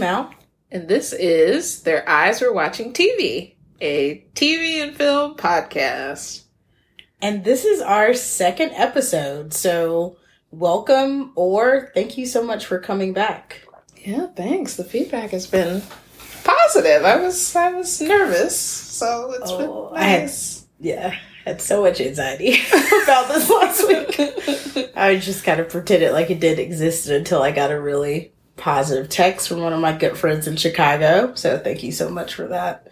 And this is And this is Their Eyes Were Watching TV, a TV and film podcast. And this is our second episode. So welcome or thank you so much for coming back. Yeah, thanks. The feedback has been positive. I was I was nervous, so it's Oh, been I had- nice. Yeah, had so much anxiety about this last week. I just kind of pretended like it did exist until I got a really positive text from one of my good friends in Chicago. So thank you so much for that.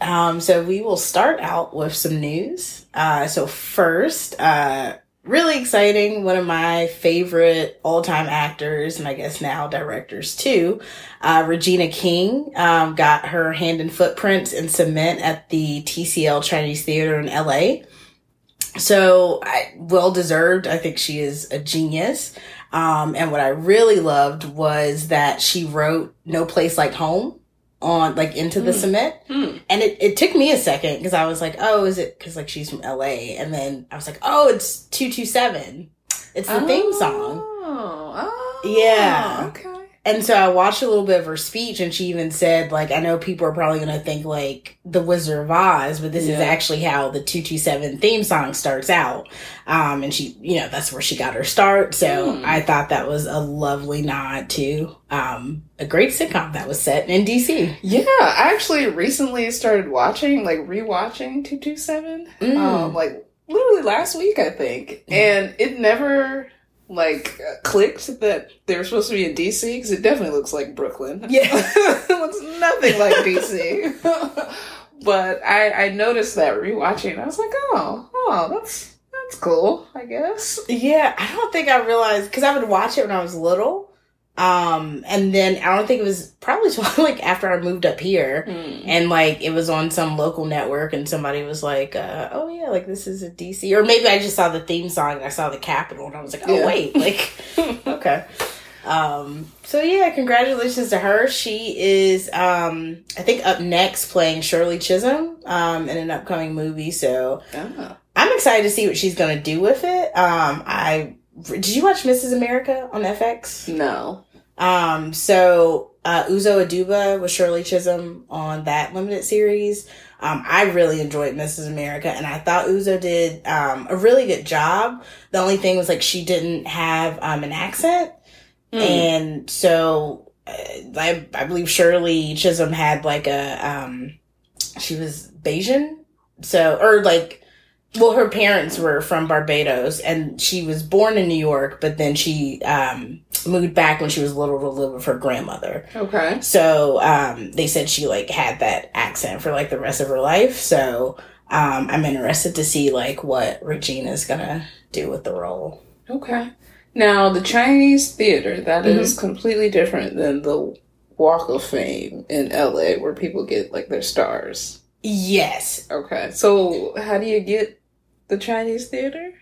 Um, so we will start out with some news. Uh, so first, uh, really exciting. One of my favorite all-time actors, and I guess now directors too, uh, Regina King, um, got her hand and footprints in cement at the TCL Chinese Theater in LA. So, I, well deserved. I think she is a genius. Um, and what I really loved was that she wrote No Place Like Home on, like, into the Hmm. cement. Hmm. And it, it took me a second because I was like, oh, is it because, like, she's from LA? And then I was like, oh, it's 227. It's the theme song. Oh, oh, Yeah. Okay. And so I watched a little bit of her speech, and she even said, like, I know people are probably going to think, like, The Wizard of Oz, but this is actually how the 227 theme song starts out. Um, and she, you know, that's where she got her start. So Hmm. I thought that was a lovely nod to um, a great sitcom that was set in DC. Yeah, I actually recently started watching, like rewatching 227. Mm. Um, like literally last week, I think. And it never like clicked that they were supposed to be in DC because it definitely looks like Brooklyn. Yeah. it looks nothing like DC. but I, I noticed that rewatching. I was like, oh, oh, that's that's cool. I guess. Yeah, I don't think I realized because I would watch it when I was little. Um, and then I don't think it was probably like after I moved up here. Hmm. and like it was on some local network and somebody was like uh, oh yeah like this is a dc or maybe i just saw the theme song and i saw the capital and i was like oh Yeah. wait like okay um so yeah congratulations to her she is um i think up next playing shirley chisholm um in an upcoming movie so Ah. i'm excited to see what she's gonna do with it um i did you watch mrs america on fx No. Um, so uh, Uzo Aduba with Shirley Chisholm on that limited series. Um, I really enjoyed Mrs. America, and I thought Uzo did um, a really good job. The only thing was like she didn't have um, an accent, Hmm. and so uh, I, I believe Shirley Chisholm had like a um, she was Bajan, so or like. Well, her parents were from Barbados, and she was born in New York, but then she um, moved back when she was little to live with her grandmother. Okay. So um, they said she like had that accent for like the rest of her life. So um, I'm interested to see like what Regina's gonna do with the role. Okay. Now, the Chinese theater, that is completely different than the Walk of Fame in LA where people get like their stars. Yes, Okay. So, how do you get the Chinese theater?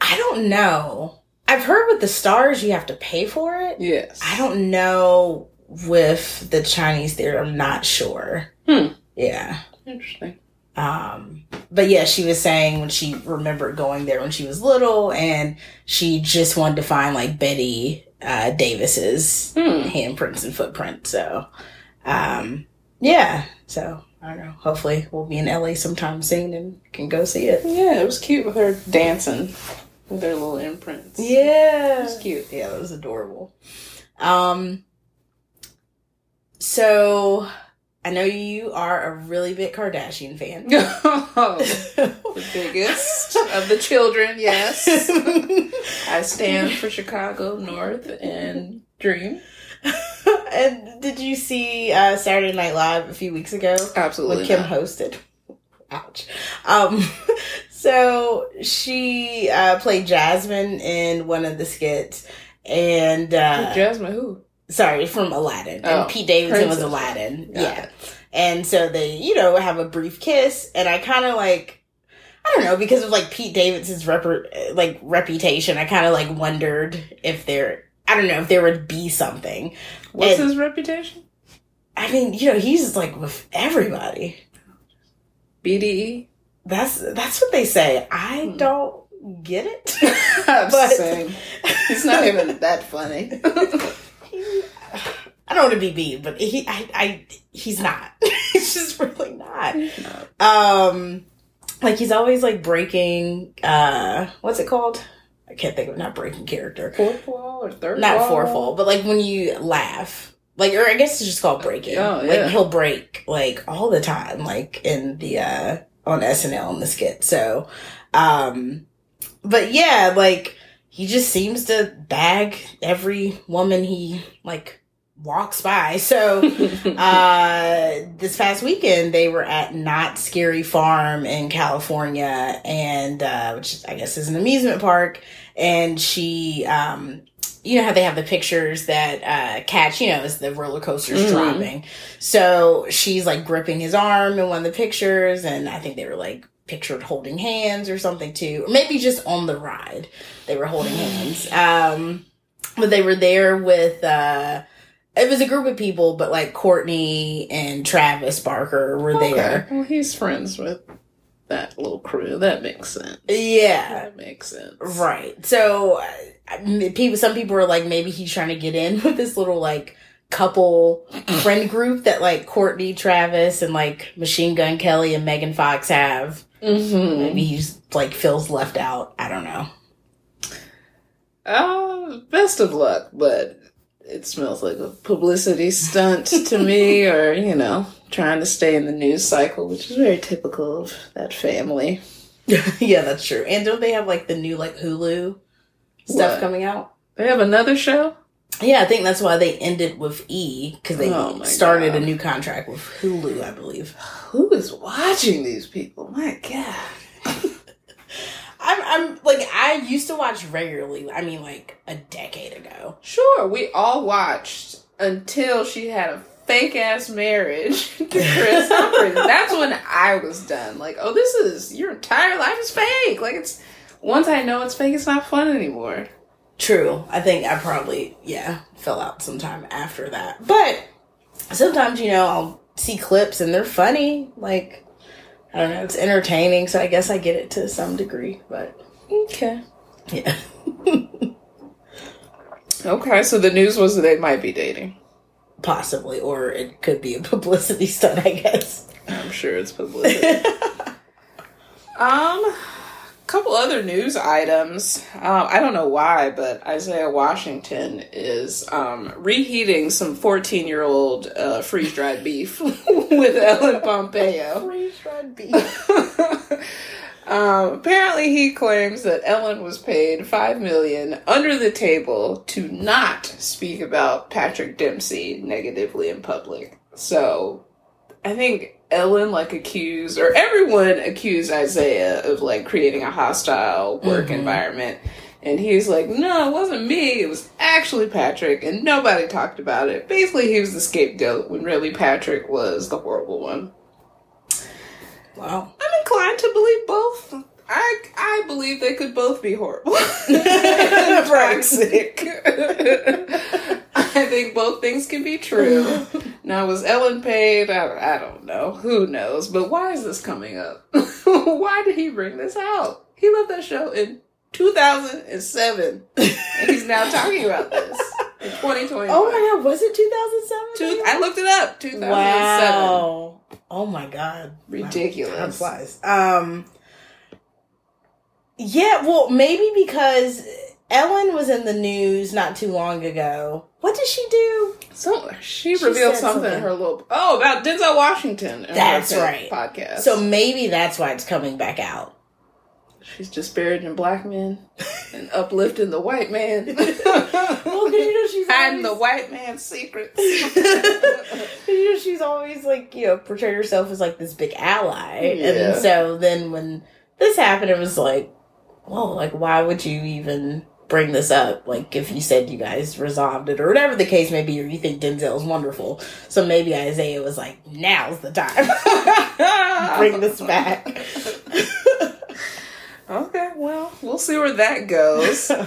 I don't know. I've heard with the stars you have to pay for it. Yes. I don't know with the Chinese theater. I'm not sure. Hmm. Yeah. Interesting. Um, but yeah, she was saying when she remembered going there when she was little and she just wanted to find like Betty uh, Davis's Hmm. handprints and footprints. So, um, yeah. So I don't know. Hopefully we'll be in LA sometime soon and can go see it. Yeah, it was cute with her dancing with her little imprints. Yeah. It was cute. Yeah, that was adorable. Um, so I know you are a really big Kardashian fan. the biggest of the children, yes. I stand for Chicago North and Dream. and did you see uh, Saturday Night Live a few weeks ago Absolutely. when Kim not. hosted? Ouch. Um, so she uh, played Jasmine in one of the skits, and uh, Jasmine who? sorry, from Aladdin. Oh, and Pete Davidson was Aladdin. Got yeah. it. And so they, you know, have a brief kiss, and I kind of like, I don't know, because of like Pete Davidson's rep- like reputation, I kind of like wondered if there, I don't know, if there would be something. What's And- his reputation? I mean, you know, he's like with everybody. BDE? That's that's what they say. I Hmm. don't get it. I'm But- saying he's not even that funny. I don't want to be mean, but he, I, I, he's not. he's just really not. Um, like he's always like breaking. Uh, what's it called? Can't think of not breaking character. Fourth wall or third Not wall? fourfall, but like when you laugh, like or I guess it's just called breaking. Oh, Like he'll break like all the time, like in the uh on SNL in the skit. So, um, but yeah, like he just seems to bag every woman he like walks by. So, uh, this past weekend they were at Knott's Scary Farm in California, and uh, which I guess is an amusement park. And she, um, you know how they have the pictures that uh, catch, you know, as the roller coaster's Mhm. dropping. So she's like gripping his arm in one of the pictures, and I think they were like pictured holding hands or something too, or maybe just on the ride they were holding hands. Um, but they were there with. Uh, it was a group of people, but like Kourtney and Travis Barker were there. Well, he's friends with that little crew. That makes sense. Yeah, That makes sense. right. So uh, people, some people are like, maybe he's trying to get in with this little like couple friend group that like Kourtney, Travis, and like Machine Gun Kelly and Megan Fox have. Mm-hmm. Maybe he's like feels left out. I don't know. Uh, best of luck, but it smells like a publicity stunt to me, or, you know, trying to stay in the news cycle, which is very typical of that family. yeah, that's true. And don't they have like the new like Hulu stuff What? coming out? They have another show? Yeah, I think that's why they ended with E because they Oh started a new contract with Hulu, I believe. Who is watching these people? My God. I'm, I'm like I used to watch regularly. I mean, like a decade ago. Sure, we all watched until she had a fake ass marriage to Kris Humphries. That's when I was done. Like, oh, this is your entire life is fake. Like, it's once I know it's fake, it's not fun anymore. True. I think I probably yeah fell out sometime after that. But sometimes you know I'll see clips and they're funny. Like I don't know, it's entertaining. So I guess I get it to some degree. But Okay. yeah. Okay, so the news was that they might be dating. Possibly, or it could be a publicity stunt, I guess. I'm sure it's publicity. um, couple other news items. Um, I don't know why, but Isaiah Washington is um, reheating some 14 year old uh, freeze dried beef with Ellen Pompeo. Freeze-dried beef. um, apparently, he claims that Ellen was paid five million under the table to not speak about Patrick Dempsey negatively in public. So, I think Ellen like accused or everyone accused Isaiah of like creating a hostile work Mhm. environment. And he's like, no, it wasn't me. It was actually Patrick, and nobody talked about it. Basically, he was the scapegoat when really Patrick was the horrible one. wow. I'm inclined to believe both. I I believe they could both be horrible toxic. I think both things can be true. Now, was Ellen paid? I, I don't know. Who knows? But why is this coming up? why did he bring this out? He left that show in 2007, and he's now talking about this in 2021. Oh my god, was it 2007? Two, I looked it up. 2007. Wow. Oh my god. Ridiculous. Time flies. Um Yeah, well maybe because Ellen was in the news not too long ago. What did she do? So she, She revealed said something, in her little oh about Denzel Washington. in That's right. Podcast. So maybe that's why it's coming back out. she's disparaging black men and uplifting the white man, Well, you know she's hiding the white man's secrets. you know, she's always like, you know, portrayed herself as like this big ally. And Yeah. then so then when this happened, it was like, whoa, like, why would you even bring this up? Like, if you said you guys resolved it or whatever the case may be, or you think Denzel's wonderful. So maybe Isaiah was like, now's the time. bring this back. okay, well, we'll see where that goes.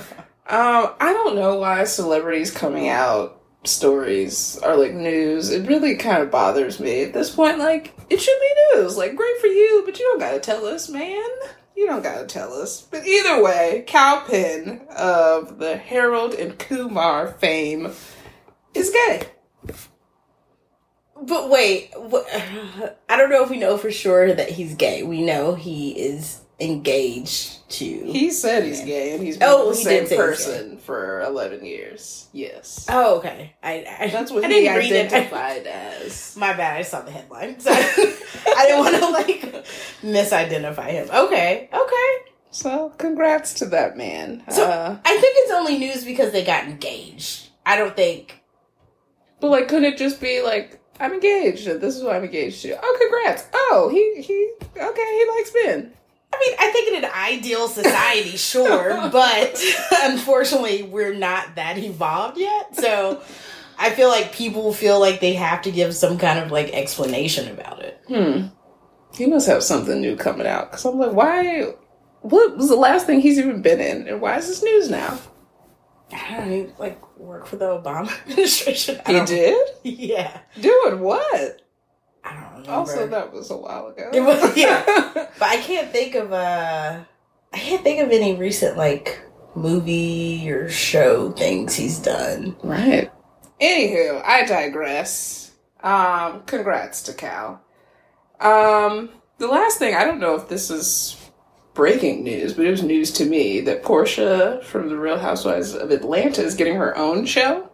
Um, I don't know why celebrities coming out stories are like news, it really kind of bothers me. At this point, like, it should be news. Like, great for you, but you don't gotta tell us, man. You don't gotta tell us. But either way, Penn of the Harold and Kumar fame is gay. But wait, I don't know if we know for sure that he's gay. We know he is engaged to. He said he's gay and he's oh, been Oh, the he same did say he's person for 11 years. Yes. oh, okay. I, I That's what I he didn't read it. identified as. My bad. I saw the headline, so Didn't want to like misidentify him. Okay, okay. So, congrats to that man. So uh, I think it's only news because they got engaged. I don't think. but, like, could it just be like, I'm engaged this is what I'm engaged to? Oh, congrats. Oh, he, he, okay, he likes men. I mean, I think in an ideal society, sure, but unfortunately, we're not that evolved yet. So I feel like people feel like they have to give some kind of like explanation about it. Hmm. He must have something new coming out. Because I'm like, why? What was the last thing he's even been in? And why is this news now? I don't know, like work for the Obama administration. I He did? Yeah, Doing what? I don't remember. Also, that was a while ago. It was- yeah. but I can't think of uh, I can't think of any recent like movie or show things he's done. right. Anywho, I digress. Um, congrats to Kal. Um, the last thing, I don't know if this is breaking news, but it was news to me that Porsha from The Real Housewives of Atlanta is getting her own show.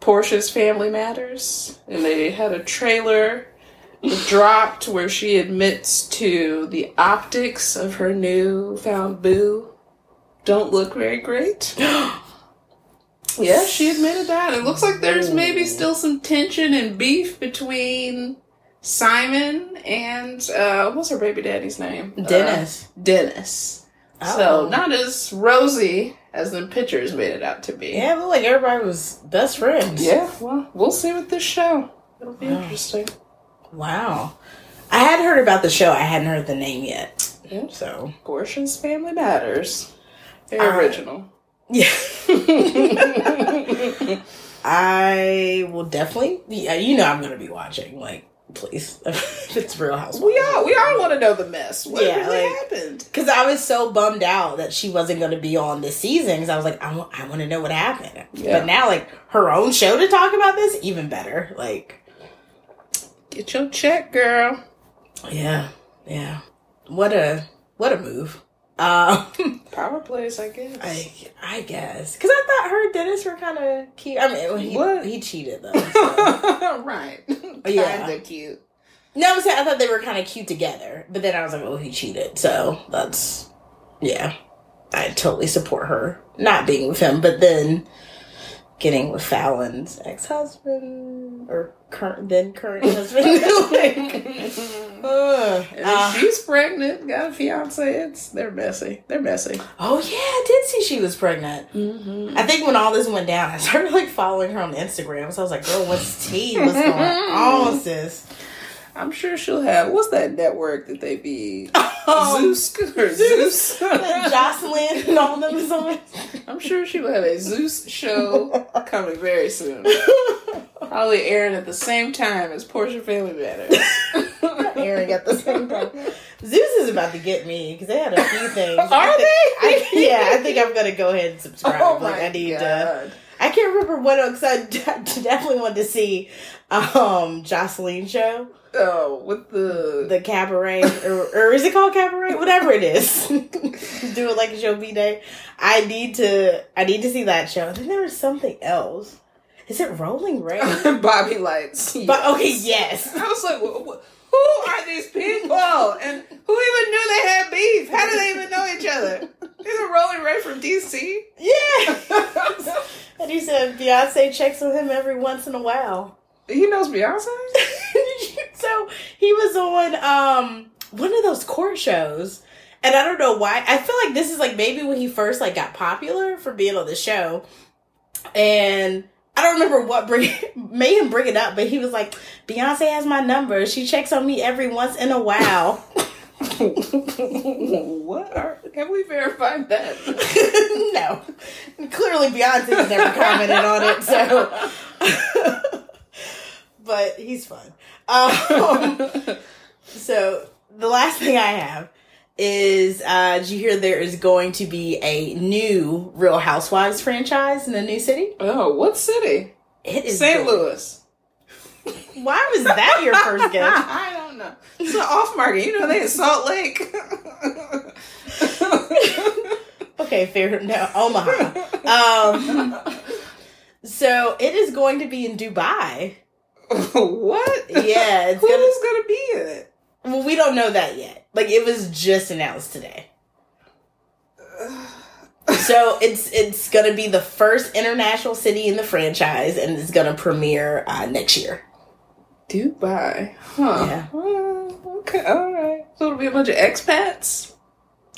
Porsha's Family Matters. And they had a trailer dropped where she admits to the optics of her new found boo don't look very great. Yeah, she admitted that. It looks like there's maybe still some tension and beef between Simon and uh what's her baby daddy's name? Dennis. Uh, Dennis. Oh. So not as rosy as the pictures made it out to be. Yeah, it looked like everybody was best friends. Yeah, well, we'll see with this show. It'll be Wow. interesting. Wow. I had heard about the show. I hadn't heard the name yet. Yeah. So Porsha's Family Matters. Very Uh, original. yeah, I will definitely. Yeah, you know I'm gonna be watching. Like, please, it's Real Housewives. We all we all want to know the mess. What Yeah, really like- happened? Because I was so bummed out that she wasn't going to be on this season. Because I was like, I want, I want to know what happened. Yeah. But now, like her own show to talk about this, even better. Like, Get your check, girl. yeah, yeah. What a what a move. Um, Power plays, I guess. I I guess because I thought her and Dennis were kind of cute. I mean, he What? he cheated though. so. right. Yeah. Kinda cute. no, I'm saying I thought they were kind of cute together, but then I was like, oh, he cheated. So that's yeah. I totally support her not being with him, but then getting with Falynn's ex husband or current then current husband. like, ugh. Uh, she's pregnant, got a fiance. It's they're messy. They're messy. oh yeah, I did see she was pregnant. Mm-hmm. I think when all this went down, I started like following her on Instagram. So I was like, girl, what's tea? What's going on, sis? I'm sure she'll have what's that network that they be Um, Zeus or Zeus. Joseline and all them is on. I'm sure she will have a Zeus show coming very soon. Probably airing at the same time as Porsha Family Matters. Aaron at the same time. Zeus is about to get me because they had a few things. Are I think- they? I, yeah, I think I'm gonna go ahead and subscribe. oh like I need to. I can't remember what because I definitely wanted to see um Joseline show, Oh, with the, the cabaret, or, or is it called cabaret? Whatever it is, do it like a show B day. I need to. I need to see that show. Then there was something else. Is it Rolling Rain? Bobby Lytes. but okay, Yes. yes. I was like, wh- wh- who are these people? And who even knew they had beef? How do they even know each other? Is it Rolling Ray from DC? Yeah. and he said Beyonce checks with him every once in a while. he knows Beyonce? so he was on um one of those court shows. And I don't know why. I feel like this is like maybe when he first like got popular for being on the show. And I don't remember what bring made him bring it up, but he was like, Beyonce has my number. She checks on me every once in a while. what are, have we verified that? no. Clearly Beyonce's never commented on it, so but he's fun. Um, so the last thing I have is uh, did you hear there is going to be a new Real Housewives franchise in a new city? Oh, what city? It is St. good. Louis. Why was that your first guess? I don't know. It's an off market. You know they in Salt Lake. Okay, fair. No, Omaha. Um, so it is going to be in Dubai. what? Yeah, it's gonna. Who's gonna be in it? Well, we don't know that yet. Like it was just announced today. So it's it's gonna be the first international city in the franchise, and it's gonna premiere uh, next year. Dubai. Huh. Yeah. Uh, okay. All right. So it'll be a bunch of expats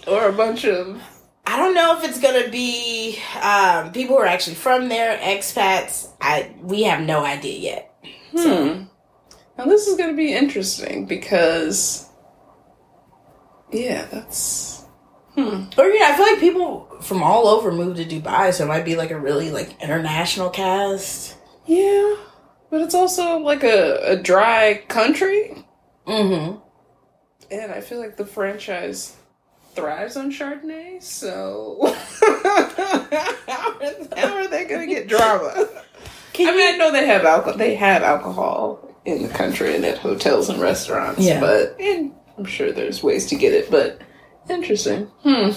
or a bunch of. I don't know if it's gonna be um, people who are actually from there, expats. I we have no idea yet. Hmm. Now this is going to be interesting because. Yeah, that's. Hmm. Or yeah, I feel like people from all over move to Dubai, so it might be like a really like international cast. Yeah, but it's also like a, a dry country, Mm-hmm. and I feel like the franchise thrives on Chardonnay. So how, are, how are they going to get drama? Can I mean, you- I know they have alcohol. They have alcohol in the country and at hotels and restaurants. Yeah. but and I'm sure there's ways to get it. But interesting. Hmm.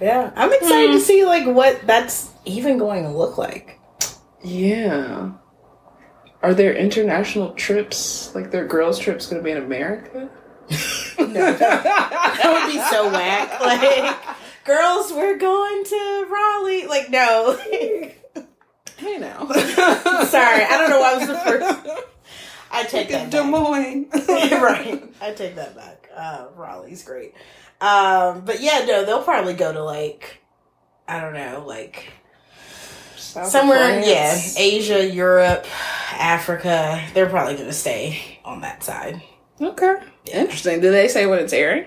yeah, I'm excited Hmm. to see like what that's even going to look like. Yeah. Are there international trips? Like, their girls' trips going to be in America? No, that would be so whack. Like, girls, we're going to Raleigh. Like, no. I now. Sorry, I don't know why it was the first. I take that Des back. Moines. right. I take that back. Uh, Raleigh's great. Um, but yeah, no, they'll probably go to like, I don't know, like South somewhere, yeah, Asia, Europe, Africa. They're probably going to stay on that side. Okay. Interesting. Do they say when it's airing?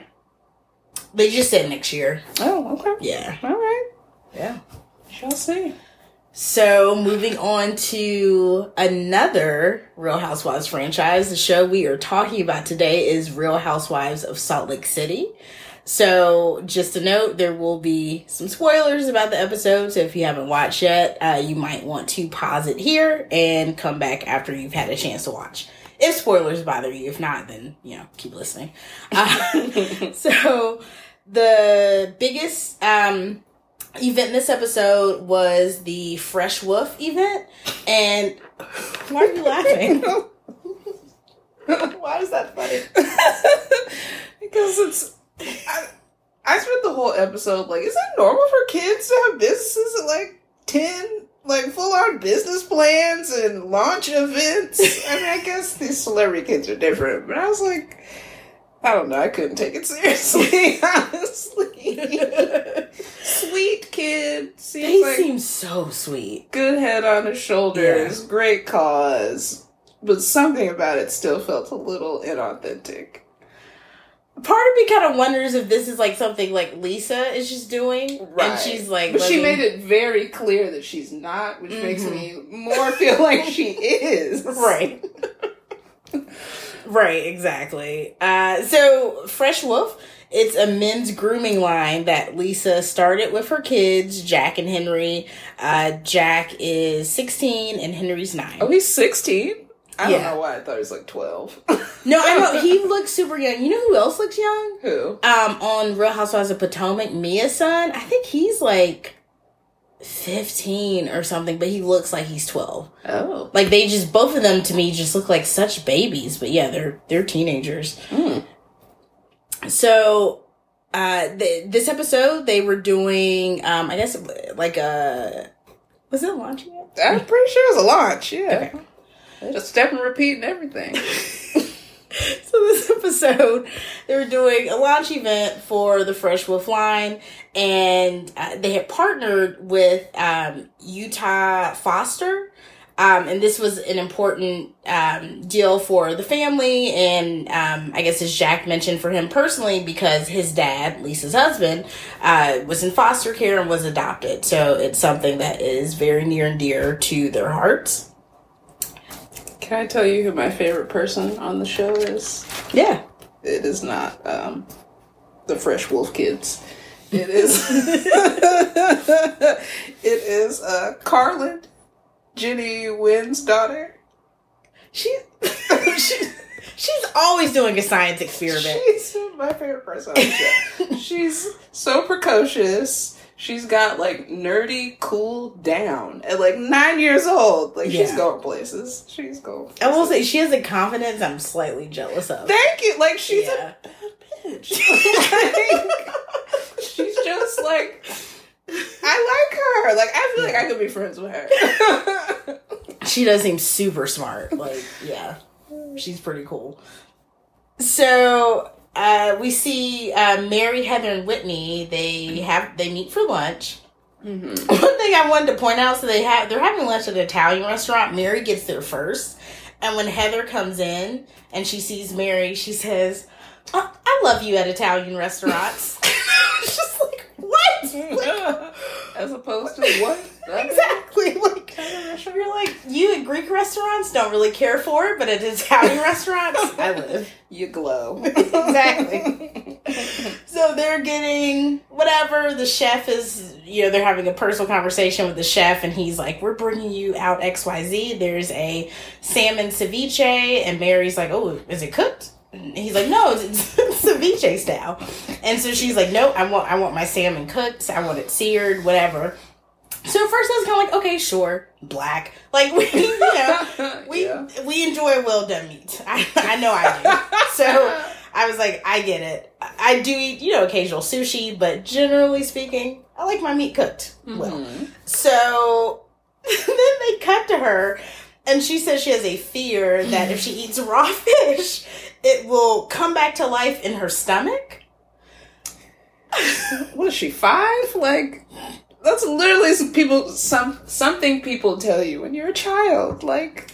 They just said next year. Oh, okay. Yeah. All right. Yeah. Shall see. So moving on to another Real Housewives franchise, the show we are talking about today is Real Housewives of Salt Lake City. So just a note, there will be some spoilers about the episode. So if you haven't watched yet, uh, you might want to pause it here and come back after you've had a chance to watch. If spoilers bother you, if not, then you know keep listening. Uh, so the biggest um, event this episode was the Fresh Wolf event, and why are you laughing? why is that funny? because it's. I, I spent the whole episode like, is it normal for kids to have businesses at like 10, like full on business plans and launch events? I mean, I guess these celebrity kids are different, but I was like, I don't know, I couldn't take it seriously, honestly. Sweet kid. Seems They like seem so sweet. good head on his shoulders, great cause, but something about it still felt a little inauthentic. Part of me kind of wonders if this is like something like Lisa is just doing, and she's like, but she made it very clear that she's not, which makes mm-hmm. me more feel like she is. right. right, exactly. Uh, so, Fresh Wolf, it's a men's grooming line that Lisa started with her kids, Jack and Henry. Uh, Jack is 16 and Henry's 9. Oh, he's sixteen. I Yeah. don't know why I thought he was like twelve. No, I know, he looks super young. You know who else looks young? Who? Um, on Real Housewives of Potomac, Mia's son, I think he's like 15 or something, but he looks like he's 12. Oh, Like they just both of them to me just look like such babies, but yeah, they're they're teenagers. Mm. So, uh, th- this episode they were doing, um, I guess like a was it launching? I'm pretty sure it was a launch. Yeah, Okay. just step and repeat and everything. So this episode, they were doing a launch event for the Fresh Wolf line, and uh, they had partnered with um, Utah Foster. Um, and this was an important um, deal for the family, and um, I guess as Jack mentioned for him personally, because his dad, Lisa's husband, uh, was in foster care and was adopted. So it's something that is very near and dear to their hearts. Can I tell you who my favorite person on the show is? Yeah. It is not um, the Fresh Wolf Kids. It is. it is uh, Carlin, Jennie Nguyen's daughter. She, she she's always doing a science experiment. She's my favorite person on the show. She's so precocious. She's got like nerdy cool down at like nine years old. Like she's going places. She's going. I will say she has a confidence I'm slightly jealous of. Thank you. Like she's Yeah. a bad bitch. Like, she's just like I like her. Like I feel like I could be friends with her. She does seem super smart. Like, yeah, she's pretty cool. So uh, we see uh, Mary, Heather, and Whitney. They have they meet for lunch. Mhm. One thing I wanted to point out: so they have they're having lunch at an Italian restaurant. Mary gets there first, and when Heather comes in and she sees Mary, she says, "Uh, "I love you at Italian restaurants." It's just like what? Like, As opposed to what? exactly like you're like you at greek restaurants don't really care for it but at italian restaurants i live You glow. Exactly. so they're getting whatever the chef is you know they're having a personal conversation with the chef and he's like we're bringing you out xyz there's a salmon ceviche and mary's like oh is it cooked he's like no it's, it's ceviche style and so she's like no i want i want my salmon cooked i want it seared whatever so at first I was kind of like, okay, sure, black. Like we, you know, we Yeah. we enjoy well done meat. I, I know I do. So I was like, I get it. I do eat, you know, occasional sushi, but generally speaking, I like my meat cooked well. Mhm. So then they cut to her, and she says she has a fear that if she eats raw fish, it will come back to life in her stomach. what is she five? Like that's literally some people some something people tell you when you're a child. Like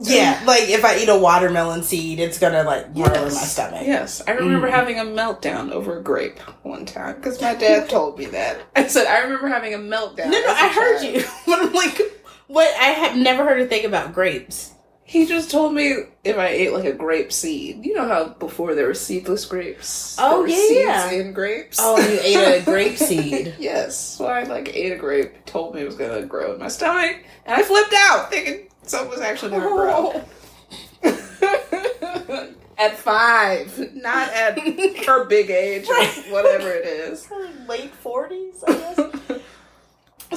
Yeah, like if I eat a watermelon seed, it's gonna like burn in my stomach. Yes, I remember Mm. having a meltdown over a grape one time because my dad told me that. I said I remember having a meltdown. No, no, I heard child." you. But I'm like, what? I have never heard a thing about grapes. He just told me if I ate like a grape seed. You know how before there were seedless grapes. Oh, yeah, seeds yeah. in grapes. Oh, you ate a grape seed. yes, so I like ate a grape. Told me it was gonna grow in my stomach, and I flipped out thinking something was actually gonna oh. grow. at five, not at her big age, or whatever it is. late forties, I guess.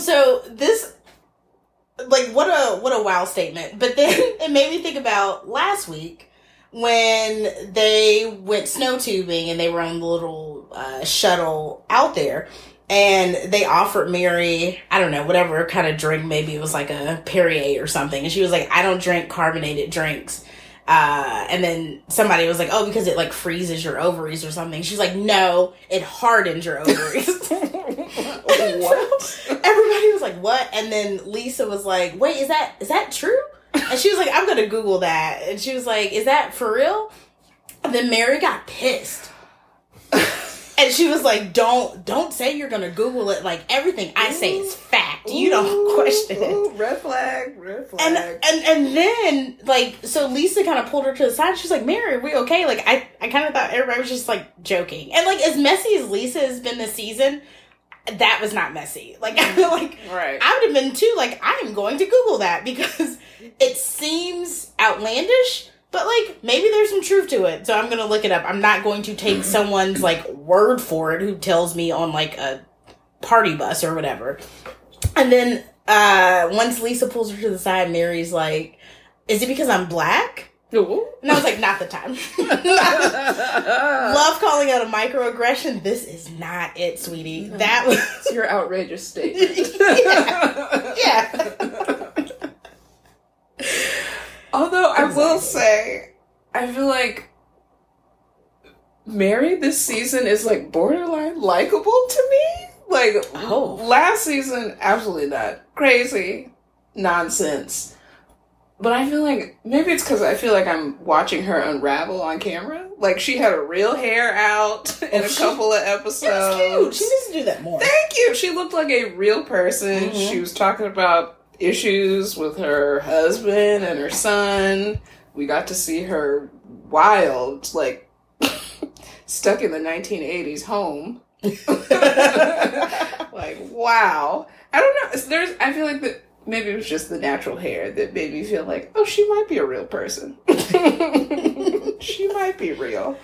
so this, like, what a what a wow statement. But then it made me think about last week when they went snow tubing and they were on the little uh, shuttle out there. And they offered Mary, I don't know, whatever kind of drink, maybe it was like a Perrier or something. And she was like, I don't drink carbonated drinks. Uh, and then somebody was like, oh, because it like freezes your ovaries or something. She's like, no, it hardens your ovaries. what? Everybody was like, what? And then Lisa was like, wait, is that, is that true? And she was like, I'm gonna Google that. And she was like, is that for real? And then Mary got pissed. And she was like, "Don't, don't say you're gonna Google it. Like everything I say is fact. You don't Ooh, question it." Red flag, red flag. and and and then like so Lisa kind of pulled her to the side. She's like, "Mary, are we okay?" Like I I kind of thought everybody was just like joking. And like as messy as Lisa has been this season, that was not messy. Like I feel like right. I would have been too. Like I am going to Google that because it seems outlandish. But like maybe there's some truth to it, so I'm gonna look it up. I'm not going to take someone's like word for it who tells me on like a party bus or whatever. And then uh once Lisa pulls her to the side, Mary's like, "Is it because I'm black?" Ooh. And I was like, "Not the time." Love calling out a microaggression. This is not it, sweetie. Mm-hmm. That was It's your outrageous statement. yeah. Although I will say, I feel like Mary this season is like borderline likable to me. Like Oh. last season, absolutely not crazy nonsense. But I feel like maybe it's because I feel like I'm watching her unravel on camera. Like she had her real hair out in Oh, a she- couple of episodes. cute. She needs to do that more. Thank you. She looked like a real person. Mhm. She was talking about issues with her husband and her son. We got to see her wild, like stuck in the 1980s home. like wow. I don't know. There's I feel like that maybe it was just the natural hair that made me feel like, oh, she might be a real person. she might be real.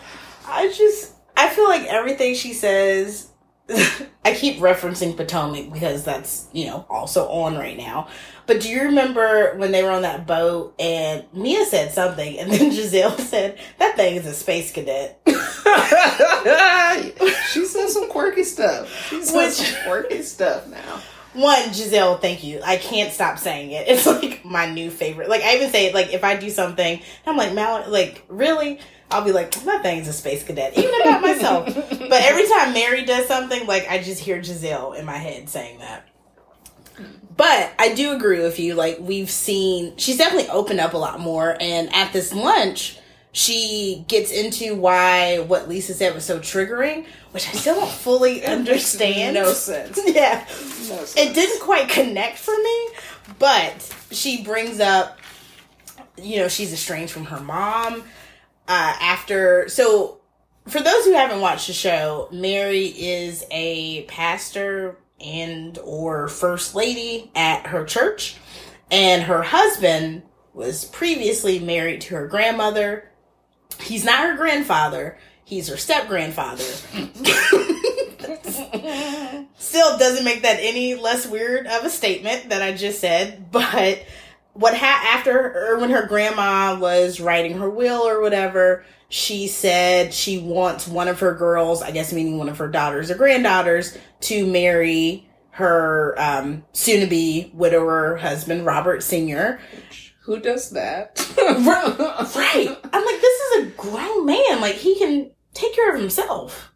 I just I feel like everything she says I keep referencing Potomac because that's, you know, also on right now. But do you remember when they were on that boat and Mia said something and then Gizelle said, that thing is a space cadet. she said some quirky stuff. She said Which, some quirky stuff now. One, Gizelle, thank you. I can't stop saying it. It's like my new favorite. Like I even say it like if I do something, I'm like, Mal like, really? I'll be like, that thing's a space cadet, even about myself. but every time Mary does something, like I just hear Gizelle in my head saying that. But I do agree with you. Like we've seen, she's definitely opened up a lot more. And at this lunch, she gets into why what Lisa said was so triggering, which I still don't fully understand. no sense. yeah, no sense. It didn't quite connect for me. But she brings up, you know, she's estranged from her mom uh, after so for those who haven't watched the show, Mary is a pastor and or first lady at her church and her husband was previously married to her grandmother. He's not her grandfather, he's her step grandfather. Still doesn't make that any less weird of a statement that I just said, but what ha- after her, when her grandma was writing her will or whatever, she said she wants one of her girls, I guess meaning one of her daughters or granddaughters, to marry her um, soon to be widower husband, Robert Sr. Who does that? right. I'm like, this is a grown man. Like, he can take care of himself.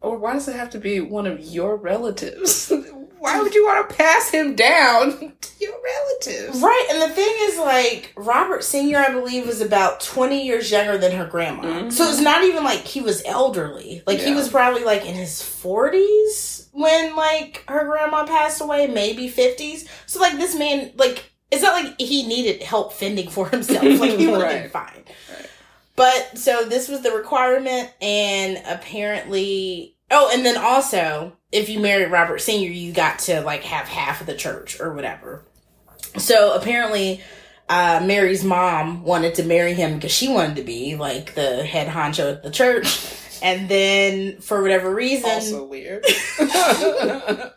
Or why does it have to be one of your relatives? why would you want to pass him down to your relatives? Right. And the thing is, like, Robert Sr., I believe, was about 20 years younger than her grandma. Mm-hmm. So it's not even like he was elderly. Like, yeah. he was probably like in his 40s when, like, her grandma passed away, maybe 50s. So, like, this man, like, it's not like he needed help fending for himself. Like, he would have right. been fine. Right. But so this was the requirement, and apparently, oh, and then also, if you married Robert Sr., you got to like have half of the church or whatever. So apparently, uh, Mary's mom wanted to marry him because she wanted to be like the head honcho at the church. And then for whatever reason, also weird. but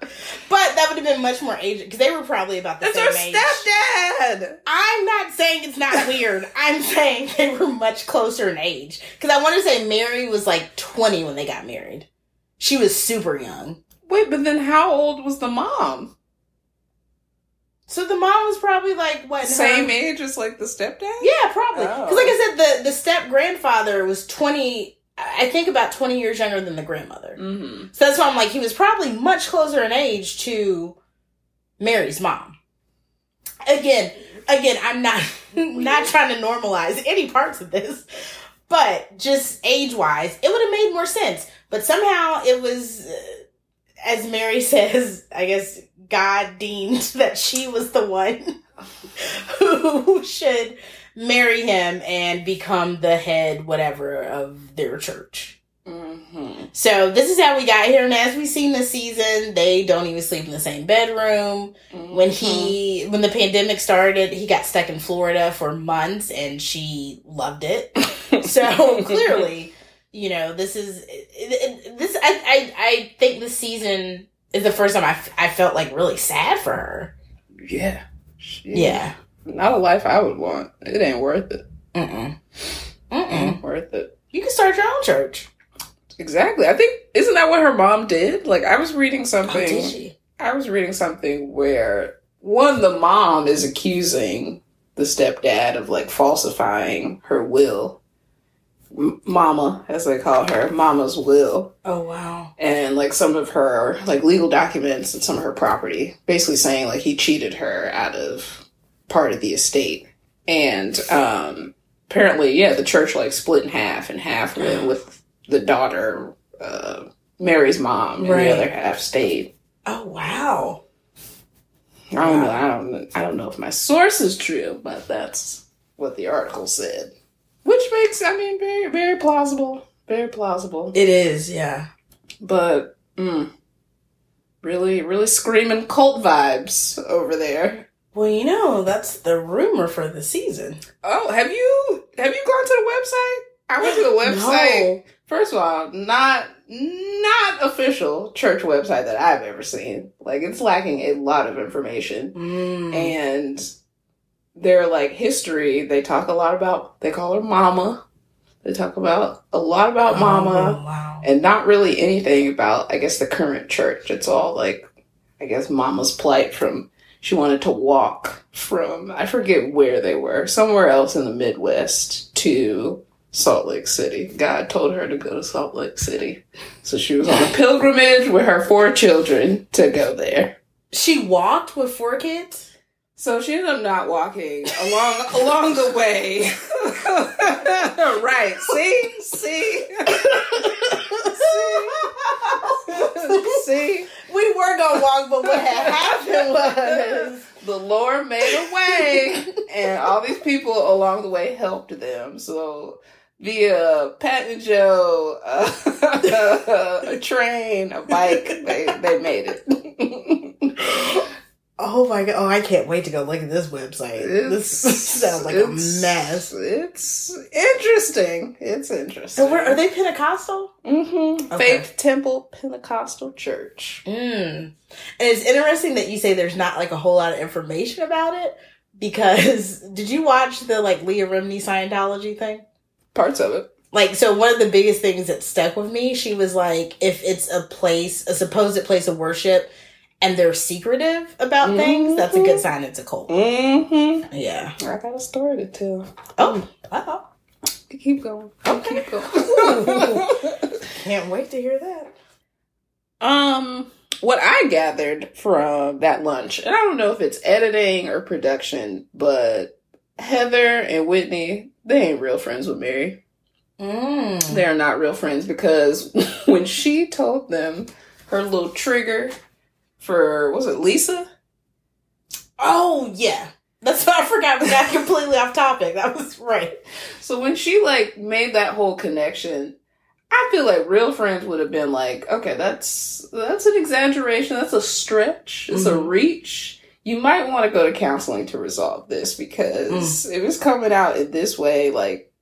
that would have been much more age because they were probably about the That's same age. stepdad. I'm not saying it's not weird. I'm saying they were much closer in age because I want to say Mary was like 20 when they got married. She was super young. Wait, but then how old was the mom? So the mom was probably like what? Same her... age as like the stepdad? Yeah, probably. Because oh. like I said, the the step grandfather was twenty. I think about twenty years younger than the grandmother. Mm-hmm. So that's why I'm like he was probably much closer in age to Mary's mom. Again, again, I'm not not trying to normalize any parts of this, but just age wise, it would have made more sense. But somehow it was. Uh, as Mary says, I guess God deemed that she was the one who should marry him and become the head, whatever, of their church. Mm-hmm. So this is how we got here, and as we've seen this season, they don't even sleep in the same bedroom. Mm-hmm. When he, when the pandemic started, he got stuck in Florida for months, and she loved it. so clearly, you know, this is this. I I I think this season is the first time I, I felt like really sad for her. Yeah. Yeah. Not a life I would want. It ain't worth it. Mm-mm. Mm-mm. Ain't worth it. You can start your own church. Exactly. I think isn't that what her mom did? Like I was reading something. Oh, did she? I was reading something where one the mom is accusing the stepdad of like falsifying her will Mama, as they call her, Mama's will. Oh wow! And like some of her like legal documents and some of her property, basically saying like he cheated her out of part of the estate. And um apparently, yeah, the church like split in half, and half went with the daughter, uh, Mary's mom, and right. the other half stayed. Oh wow! I don't know. I don't. I don't know if my source is true, but that's what the article said, which makes I mean very very plausible, very plausible. It is, yeah. But mm, really, really screaming cult vibes over there. Well, you know, that's the rumor for the season. Oh, have you have you gone to the website? I went to the website. First of all, not not official church website that I've ever seen. Like it's lacking a lot of information. Mm. And their like history, they talk a lot about they call her mama. They talk about a lot about mama Oh, wow. and not really anything about I guess the current church. It's all like I guess mama's plight from she wanted to walk from I forget where they were, somewhere else in the Midwest to Salt Lake City. God told her to go to Salt Lake City. So she was on a pilgrimage with her four children to go there. She walked with four kids? So she ended up not walking along along the way. right. See? See? See? See? we were gonna walk, but what had happened was The Lord made a way and all these people along the way helped them. So via Pat and Joe, uh, a train, a bike, they, they made it. Oh my god! Oh, I can't wait to go look at this website. this sounds like a mess. It's interesting. It's interesting. So, where are they Pentecostal? Mm-hmm. Okay. Faith Temple Pentecostal Church. Mm. And it's interesting that you say there's not like a whole lot of information about it because did you watch the like Leah Remini Scientology thing? Parts of it. Like, so one of the biggest things that stuck with me, she was like, if it's a place, a supposed place of worship, and they're secretive about things, that's a good sign it's a cult. Mm-hmm. Yeah. I got a story to tell. Oh, uh-oh. Keep going. Okay. Keep going. Can't wait to hear that. um, what I gathered from that lunch, and I don't know if it's editing or production, but Heather and Whitney, they ain't real friends with Mary. Mm. They are not real friends because when she told them her little trigger for was it Lisa? Oh, yeah. That's what I forgot. We got completely off topic. That was right. So when she like made that whole connection, I feel like real friends would have been like, okay, that's that's an exaggeration, that's a stretch, it's a Mhm. reach. You might want to go to counseling to resolve this because if it's coming out in this way, like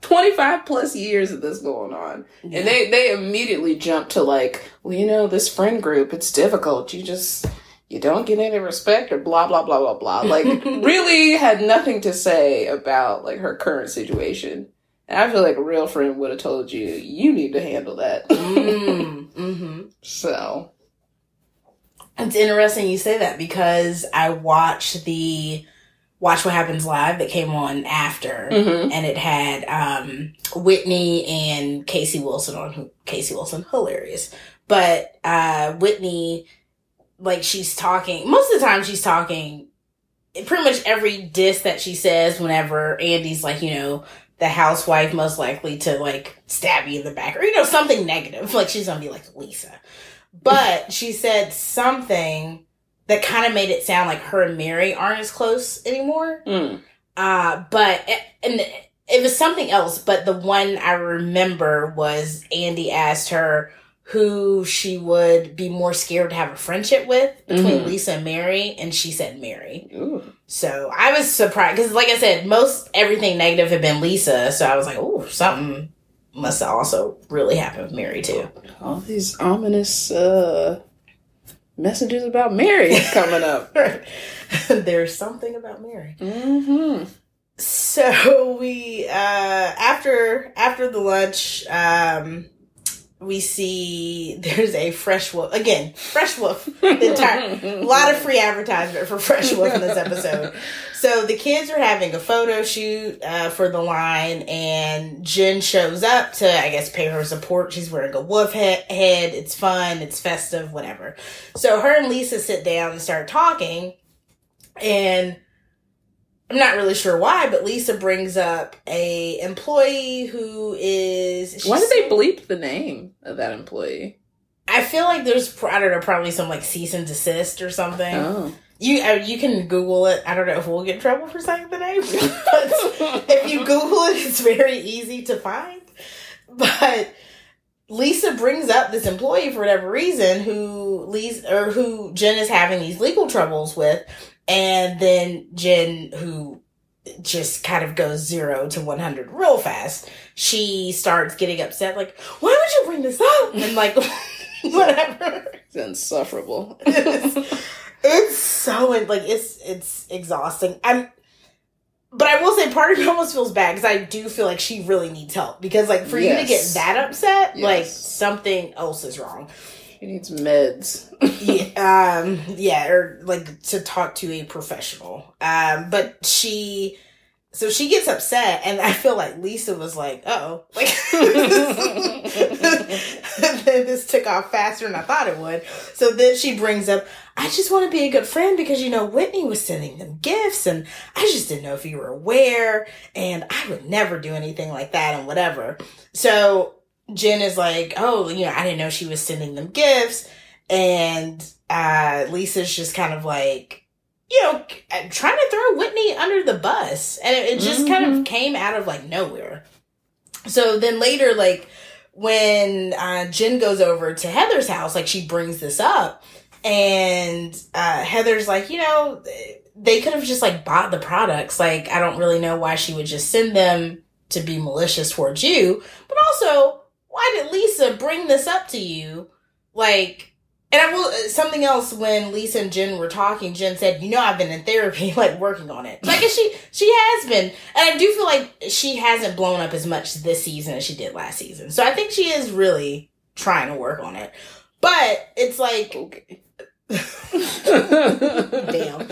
25 plus years of this going on. Yeah. And they, they immediately jump to like, well, you know, this friend group, it's difficult. You just, you don't get any respect or blah, blah, blah, blah, blah. Like, really had nothing to say about like her current situation. And I feel like a real friend would have told you, you need to handle that. mm, hmm so, It's interesting you say that because I watched the Watch What Happens Live that came on after, mhm. and it had um, Whitney and Casey Wilson on. Casey Wilson, hilarious. But uh, Whitney, like, she's talking, most of the time she's talking, pretty much every diss that she says whenever Andy's like, you know, the housewife most likely to like stab you in the back or, you know, something negative. Like, she's gonna be like Lisa. But she said something that kind of made it sound like her and Mary aren't as close anymore. Mm. Uh, but it, and it was something else. But the one I remember was Andy asked her who she would be more scared to have a friendship with between Mhm. Lisa and Mary, and she said Mary. Ooh. So I was surprised because, like I said, most everything negative had been Lisa. So I was like, oh, something must also really happen with Mary too. All these ominous uh, messages about Mary coming up. There's something about Mary. hmm So we uh after after the lunch, um we see there's a fresh wolf again, fresh wolf. The entire a lot of free advertisement for Fresh Wolf in this episode. So the kids are having a photo shoot uh, for the line, and Jen shows up to, I guess, pay her support. She's wearing a wolf head. It's fun. It's festive. Whatever. So her and Lisa sit down and start talking, and I'm not really sure why, but Lisa brings up a employee who is. Why did they bleep the name of that employee? I feel like there's I don't know probably some like cease and desist or something. Oh. You uh, you can Google it. I don't know if we'll get in trouble for saying the name, but if you Google it, it's very easy to find. But Lisa brings up this employee for whatever reason who Lisa or who Jen is having these legal troubles with, and then Jen who just kind of goes zero to 100 real fast. She starts getting upset, like, why would you bring this up? And like, whatever. It's insufferable. It's, so like it's it's exhausting. I'm, but I will say, part of me almost feels bad because I do feel like she really needs help. Because like for you to get that upset, like something else is wrong. She needs meds. yeah, um, yeah, or like to talk to a professional. Um, but she, so she gets upset, and I feel like Lisa was like, "Oh, like this took off faster than I thought it would." So then she brings up, "I just want to be a good friend because you know Whitney was sending them gifts, and I just didn't know if you were aware, and I would never do anything like that, and whatever." So Jen is like, "Oh, you know, I didn't know she was sending them gifts." and uh lisa's just kind of like you know trying to throw whitney under the bus. And it, it just kind of came out of like nowhere. So then later like when uh jen goes over to heather's house like she brings this up. And uh heather's like you know they could have just like bought the products. Like i don't really know why she would just send them to be malicious towards you. But also why did lisa bring this up to you? Like and I will uh, something else when Lisa and Jen were talking. Jen said, "You know, I've been in therapy, like working on it." So I guess she she has been, and I do feel like she hasn't blown up as much this season as she did last season. So I think she is really trying to work on it. But it's like, okay. Damn.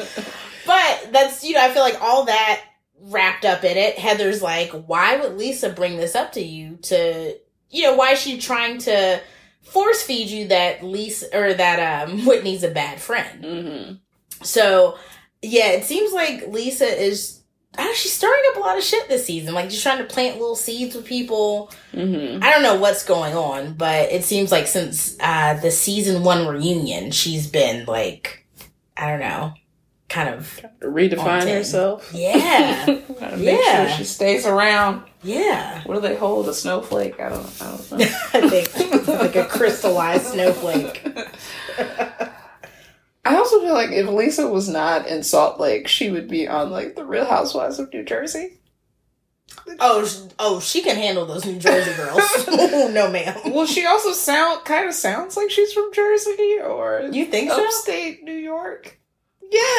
but that's you know, I feel like all that wrapped up in it. Heather's like, "Why would Lisa bring this up to you? To you know, why is she trying to?" Force feed you that Lisa or that um Whitney's a bad friend. hmm So yeah, it seems like Lisa is know, she's stirring up a lot of shit this season. Like just trying to plant little seeds with people. hmm I don't know what's going on, but it seems like since uh the season one reunion, she's been like I don't know, kind of Redefine herself. Yeah. Yeah. sure she stays around. yeah. What do they hold? A snowflake? I don't. I don't know. I think like a crystallized snowflake. I also feel like if Lisa was not in Salt Lake, she would be on like the Real Housewives of New Jersey. Oh, oh, she can handle those New Jersey girls. oh, no, ma'am. Well, she also sound kind of sounds like she's from Jersey or You think so? upstate New York.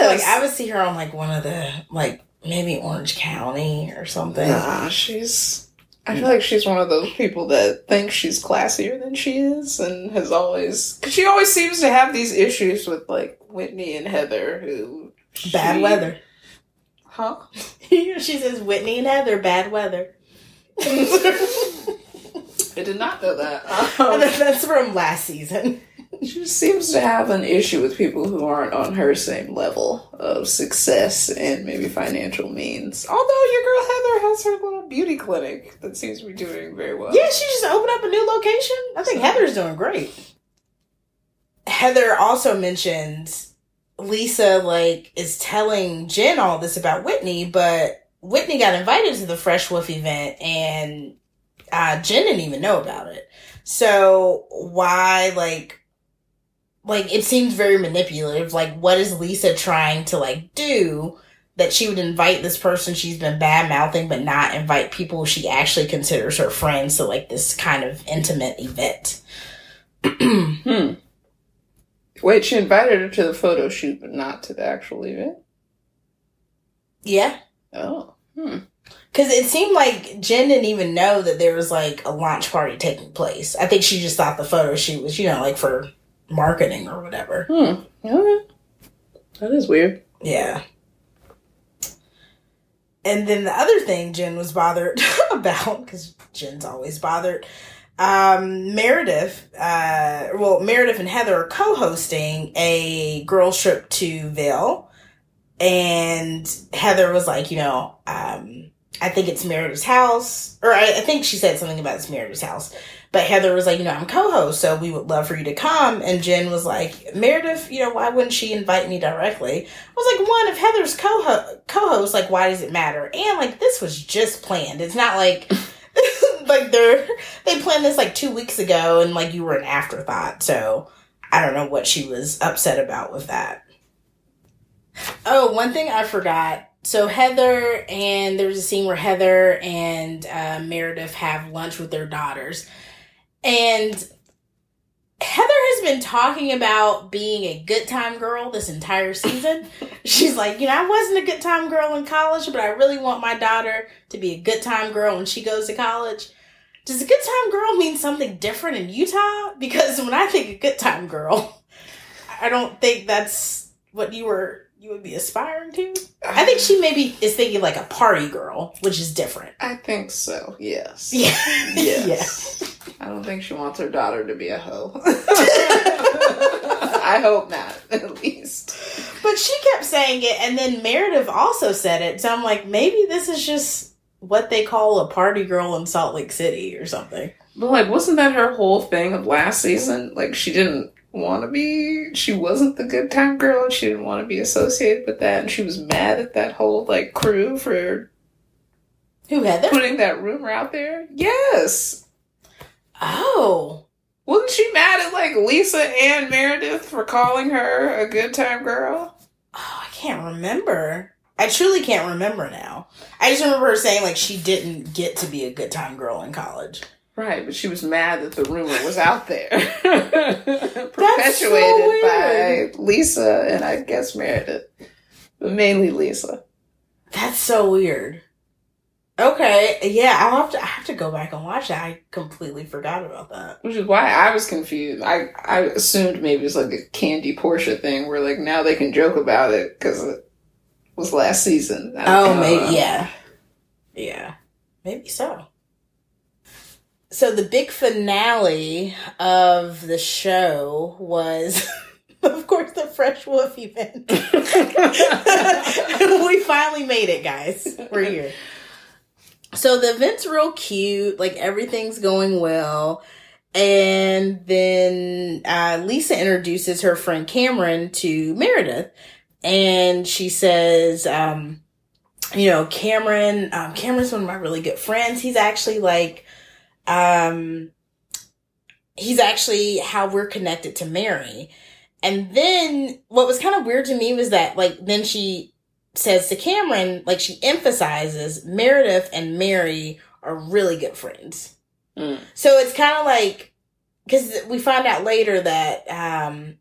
Like I would see her on like one of the like maybe Orange County or something. Nah, she's. I feel like she's one of those people that thinks she's classier than she is, and has always. Because she always seems to have these issues with like Whitney and Heather, who Bad weather. huh? she says Whitney and Heather, bad weather. I did not know that. Um, That's from last season. She seems to have an issue with people who aren't on her same level of success and maybe financial means. Although your girl Heather has her little beauty clinic that seems to be doing very well. Yeah, she just opened up a new location. I think Heather's doing great. Heather also mentions Lisa like is telling Jen all this about Whitney, but Whitney got invited to the Fresh Wolf event and uh, Jen didn't even know about it. So why like like it seems very manipulative. Like what is Lisa trying to like do that she would invite this person she's been bad mouthing but not invite people she actually considers her friends to like this kind of intimate event. Hmm. Wait, she invited her to the photo shoot, but not to the actual event. Yeah. Oh. Hmm. Cause it seemed like Jen didn't even know that there was like a launch party taking place. I think she just thought the photo shoot was, you know, like for marketing or whatever. Hmm. Okay. That is weird. Yeah. And then the other thing Jen was bothered about, because Jen's always bothered, um, Meredith, uh, well, Meredith and Heather are co-hosting a girls trip to Vail. And Heather was like, you know, um, I think it's Meredith's house, or I, I think she said something about it's Meredith's house. But Heather was like, you know, I'm co-host, so we would love for you to come. And Jen was like, Meredith, you know, why wouldn't she invite me directly? I was like, one, if Heather's co co-host, like, why does it matter? And like, this was just planned. It's not like. like they're they planned this like two weeks ago and like you were an afterthought so i don't know what she was upset about with that oh one thing i forgot so heather and there's a scene where heather and uh, meredith have lunch with their daughters and Heather has been talking about being a good time girl this entire season. She's like, you know, I wasn't a good time girl in college, but I really want my daughter to be a good time girl when she goes to college. Does a good time girl mean something different in Utah? Because when I think a good time girl, I don't think that's what you were you would be aspiring to. I think she maybe is thinking like a party girl, which is different. I think so. Yes. Yeah. Yes. I don't think she wants her daughter to be a hoe. I hope not, at least. But she kept saying it, and then Meredith also said it. So I'm like, maybe this is just what they call a party girl in Salt Lake City or something. But like, wasn't that her whole thing of last season? Like, she didn't want to be. She wasn't the good time girl, and she didn't want to be associated with that, and she was mad at that whole like crew for Who had that? putting that rumor out there. Yes. Oh. Wasn't she mad at like Lisa and Meredith for calling her a good time girl? Oh, I can't remember. I truly can't remember now. I just remember her saying like she didn't get to be a good time girl in college. Right, but she was mad that the rumor was out there. Perpetuated so by Lisa and I guess Meredith. But mainly Lisa. That's so weird. Okay, yeah, I'll have to. I have to go back and watch that. I completely forgot about that. Which is why I was confused. I, I assumed maybe it's like a Kandi Porsha thing where like now they can joke about it because it was last season. I Oh, know. maybe yeah, yeah, maybe so. So the big finale of the show was, of course, the Fresh Wolf event. we finally made it, guys. We're here. So the event's real cute. Like everything's going well. And then uh, Lisa introduces her friend Cameron to Meredith. And she says, um, you know, Cameron, um, Cameron's one of my really good friends. He's actually like, um, he's actually how we're connected to Mary. And then what was kind of weird to me was that like then she says to Cameron, like she emphasizes Meredith and Mary are really good friends. Mm. So it's kind of like because we find out later that um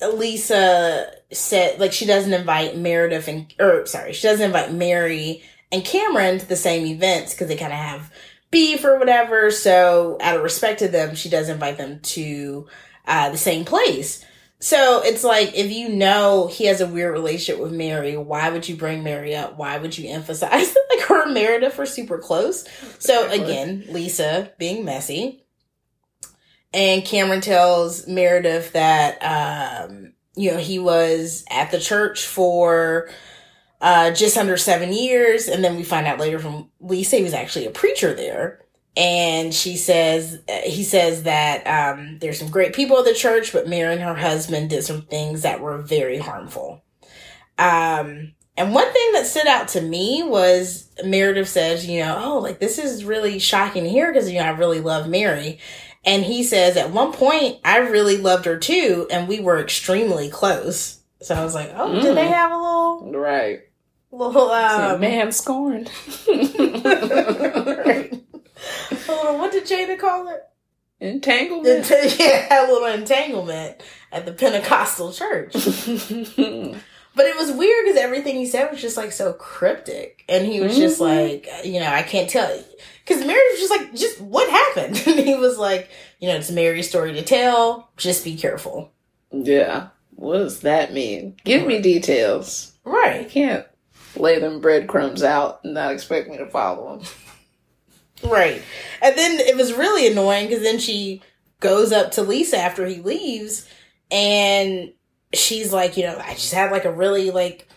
Lisa said like she doesn't invite Meredith and or sorry she doesn't invite Mary and Cameron to the same events because they kind of have beef or whatever. So out of respect to them, she does invite them to uh, the same place. So it's like if you know he has a weird relationship with Mary, why would you bring Mary up? Why would you emphasize that like her and Meredith are super close? So again, Lisa being messy. And Cameron tells Meredith that um, you know, he was at the church for uh just under seven years, and then we find out later from Lisa he was actually a preacher there. And she says he says that um there's some great people at the church, but Mary and her husband did some things that were very harmful. Um and one thing that stood out to me was Meredith says, you know, oh, like this is really shocking here because, you know, I really love Mary. And he says, at one point, I really loved her too, and we were extremely close. So I was like, oh, did they Mm. have a little, Right. little, um, man scorned. little, what did Jada call it? Entanglement. yeah, a little entanglement at the Pentecostal church. But it was weird because everything he said was just like so cryptic. And he was just Mhm. like, you know, I can't tell. Because Mary was just like, just what happened? And he was like, you know, it's Mary's story to tell. Just be careful. yeah. What does that mean? Give me details. Right. can't lay them breadcrumbs out and not expect me to follow them. Right. And then it was really annoying because then she goes up to Lisa after he leaves and she's like, you know, I just had like a really like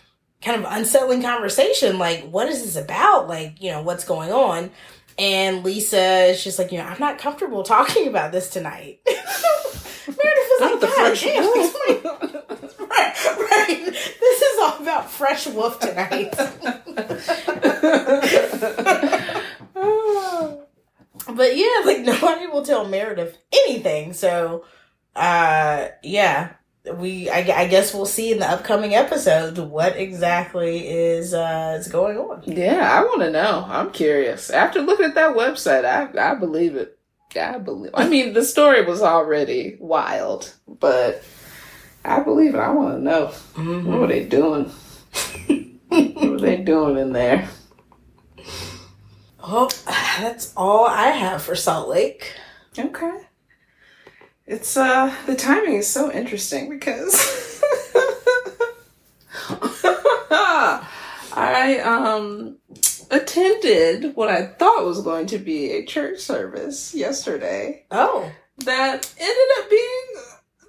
kind of unsettling conversation. Like, what is this about? Like, you know, what's going on? And Lisa is just like, you know, I'm not comfortable talking about this tonight. Meredith was like, the God fresh damn, wolf. right, right. This is all about fresh wolf tonight. but yeah, like nobody will tell Meredith anything. So, uh, yeah, we I, I guess we'll see in the upcoming episodes what exactly is uh is going on. Yeah, I want to know. I'm curious. After looking at that website, I I believe it. I believe. I mean, the story was already wild, but I believe it. I want to know what are they doing. what are they doing in there? Well, that's all I have for Salt Lake. Okay. It's uh the timing is so interesting because I um attended what I thought was going to be a church service yesterday Oh, that ended up being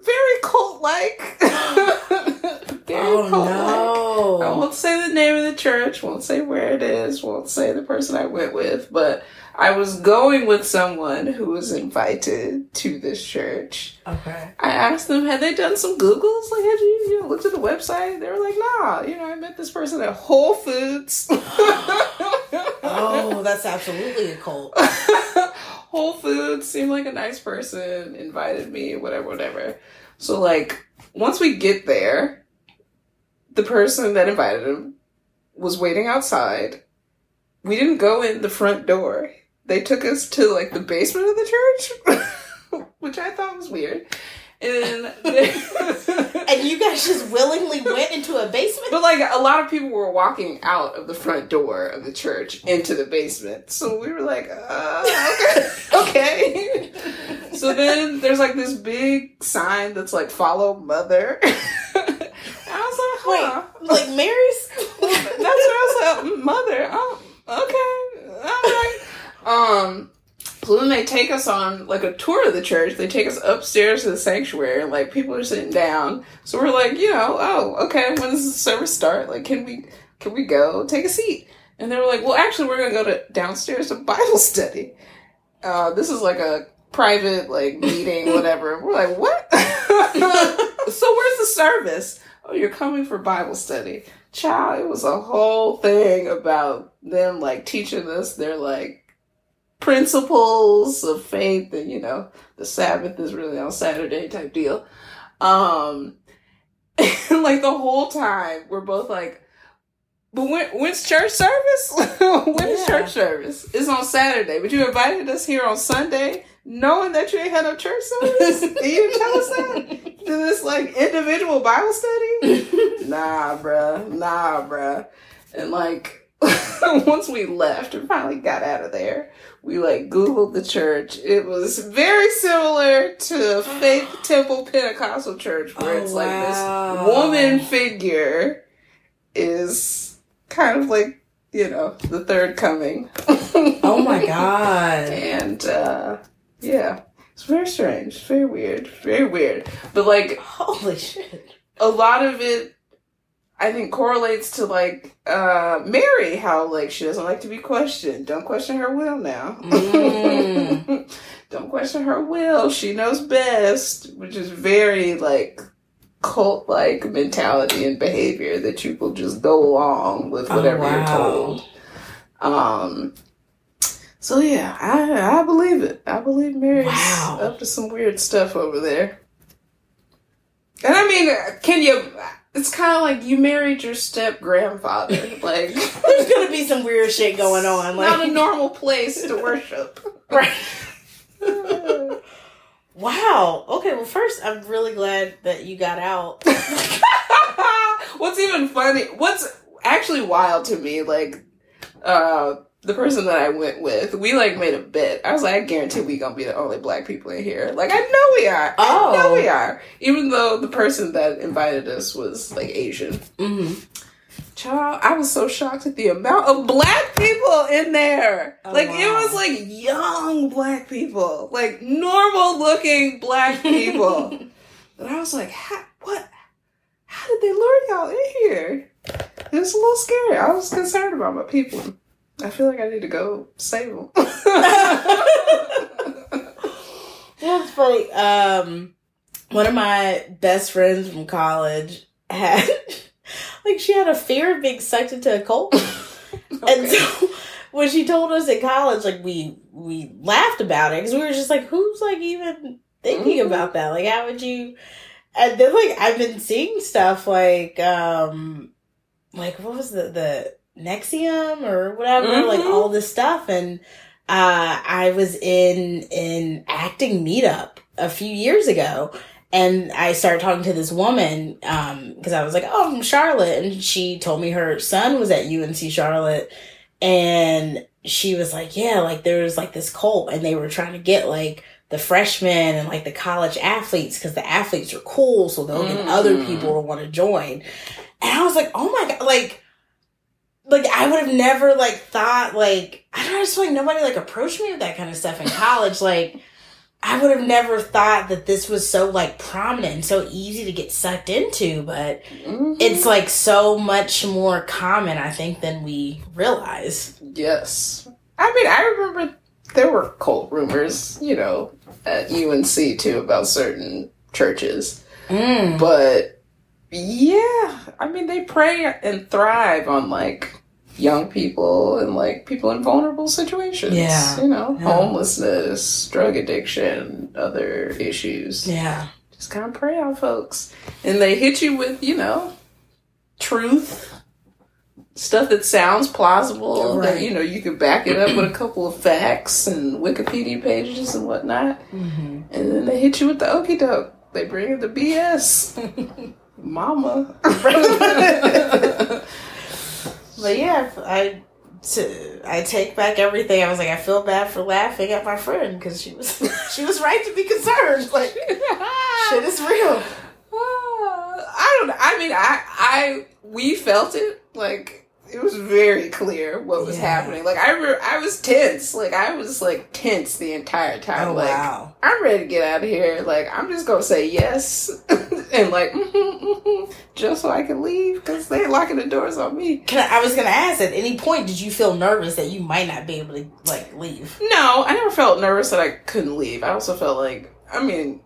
very cult like. very oh cult-like. I won't say the name of the church, won't say where it is, won't say the person I went with, but I was going with someone who was invited to this church. Okay. I asked them, had they done some Googles? Like, had you, you know, looked at the website? They were like, nah, you know, I met this person at Whole Foods. Oh, that's absolutely a cult. Whole Foods seemed like a nice person, invited me, whatever, whatever. So, like, once we get there, the person that invited him was waiting outside. We didn't go in the front door. They took us to, like, the basement of the church, which I thought was weird. And And you guys just willingly went into a basement? But like a lot of people were walking out of the front door of the church into the basement. So we were like, uh, okay, okay. so then there's like this big sign that's like follow mother. and I was like, huh. Wait, like Mary's? That's what I was like, mother. Oh, okay, all right. Um, so then they take us on like a tour of the church. They take us upstairs to the sanctuary, and like people are sitting down. So we're like, you know, oh, okay. When does the service start? Like, can we can we go take a seat? And they were like, well, actually, we're gonna go to downstairs to Bible study. Uh, this is like a private like meeting, whatever. We're like, what? so where's the service? Oh, you're coming for Bible study. Child, it was a whole thing about them like teaching us their like principles of faith and you know the sabbath is really on saturday type deal. Um like the whole time we're both like but when, when's church service? When's Yeah. church service? It's on saturday but you invited us here on sunday knowing that you ain't had no church service? And you tell us that? To this like individual bible study? Nah bruh. Nah bruh. And like once we left and finally got out of there we like googled the church it was very similar to faith temple pentecostal church where Oh, it's like wow. this woman figure is kind of like you know the third coming Oh my god. and uh yeah it's very strange very weird very weird but like Holy shit. a lot of it I think correlates to like uh Mary, how like she doesn't like to be questioned. Don't question her will now. Mm. Don't question her will. She knows best, which is very like cult like mentality and behavior that you will just go along with Oh, whatever you're told. Um so yeah, I I believe it. I believe Mary's Wow. up to some weird stuff over there. And I mean, can you? It's kind of like you married your step grandfather. Like, There's gonna be some weird shit going on. Like, not a normal place to worship. right. Wow. Okay, well, first, I'm really glad that you got out. what's even funny? What's actually wild to me? Like, uh, the person that I went with, we like made a bet. I was like, I guarantee we gonna be the only black people in here. Like, I know we are. I know Oh. we are. Even though the person that invited us was like Asian. hmm Child, I was so shocked at the amount of black people in there. Oh, like it was like young black people, like normal looking black people. and I was like, how, what? How did they lure y'all in here? It was a little scary. I was concerned about my people. I feel like I need to go save them. It's funny. Um, one of my best friends from college had, like, she had a fear of being sucked into a cult, and so when she told us at college, like, we we laughed about it because we were just like, who's like even thinking Mhm. about that? Like, how would you? And then like I've been seeing stuff like, um, like what was the the NXIVM or whatever, like Mhm. all this stuff and uh, I was in an acting meetup a few years ago, and I started talking to this woman um, because I was like, "Oh, I'm Charlotte," and she told me her son was at UNC Charlotte, and she was like, "Yeah, like there's like this cult, and they were trying to get like." The freshmen and like the college athletes, because the athletes are cool, so they'll get other Mm. people to want to join. And I was like, oh my god, like like I would have never like thought like I don't know, I just feel like nobody like approached me with that kind of stuff in college. like I would have never thought that this was so like prominent and so easy to get sucked into, but Mhm. it's like so much more common, I think, than we realize. Yes. I mean, I remember there were cult rumors, you know, at UNC too about certain churches. Mm. But yeah, I mean, they prey and thrive on like young people and like people in vulnerable situations. Yeah. You know, Yeah. homelessness, drug addiction, other issues. Yeah. Just kind of prey on folks. And they hit you with, you know, truth. Stuff that sounds plausible, that Right. you know you can back it up with a couple of facts and Wikipedia pages and whatnot, hmm and then they hit you with the okey doke. They bring in the BS, mama. But yeah, I to, I take back everything. I was like, I feel bad for laughing at my friend because she was she was right to be concerned. Like shit is real. I don't. I mean, I, I, we felt it. Like it was very clear what was Yeah. happening. Like I, re- I was tense. Like I was like tense the entire time. Oh like wow. I'm ready to get out of here. Like I'm just gonna say yes and like just so I can leave because they locking the doors on me. Can I, I was gonna ask. At any point, did you feel nervous that you might not be able to like leave? No, I never felt nervous that I couldn't leave. I also felt like, I mean,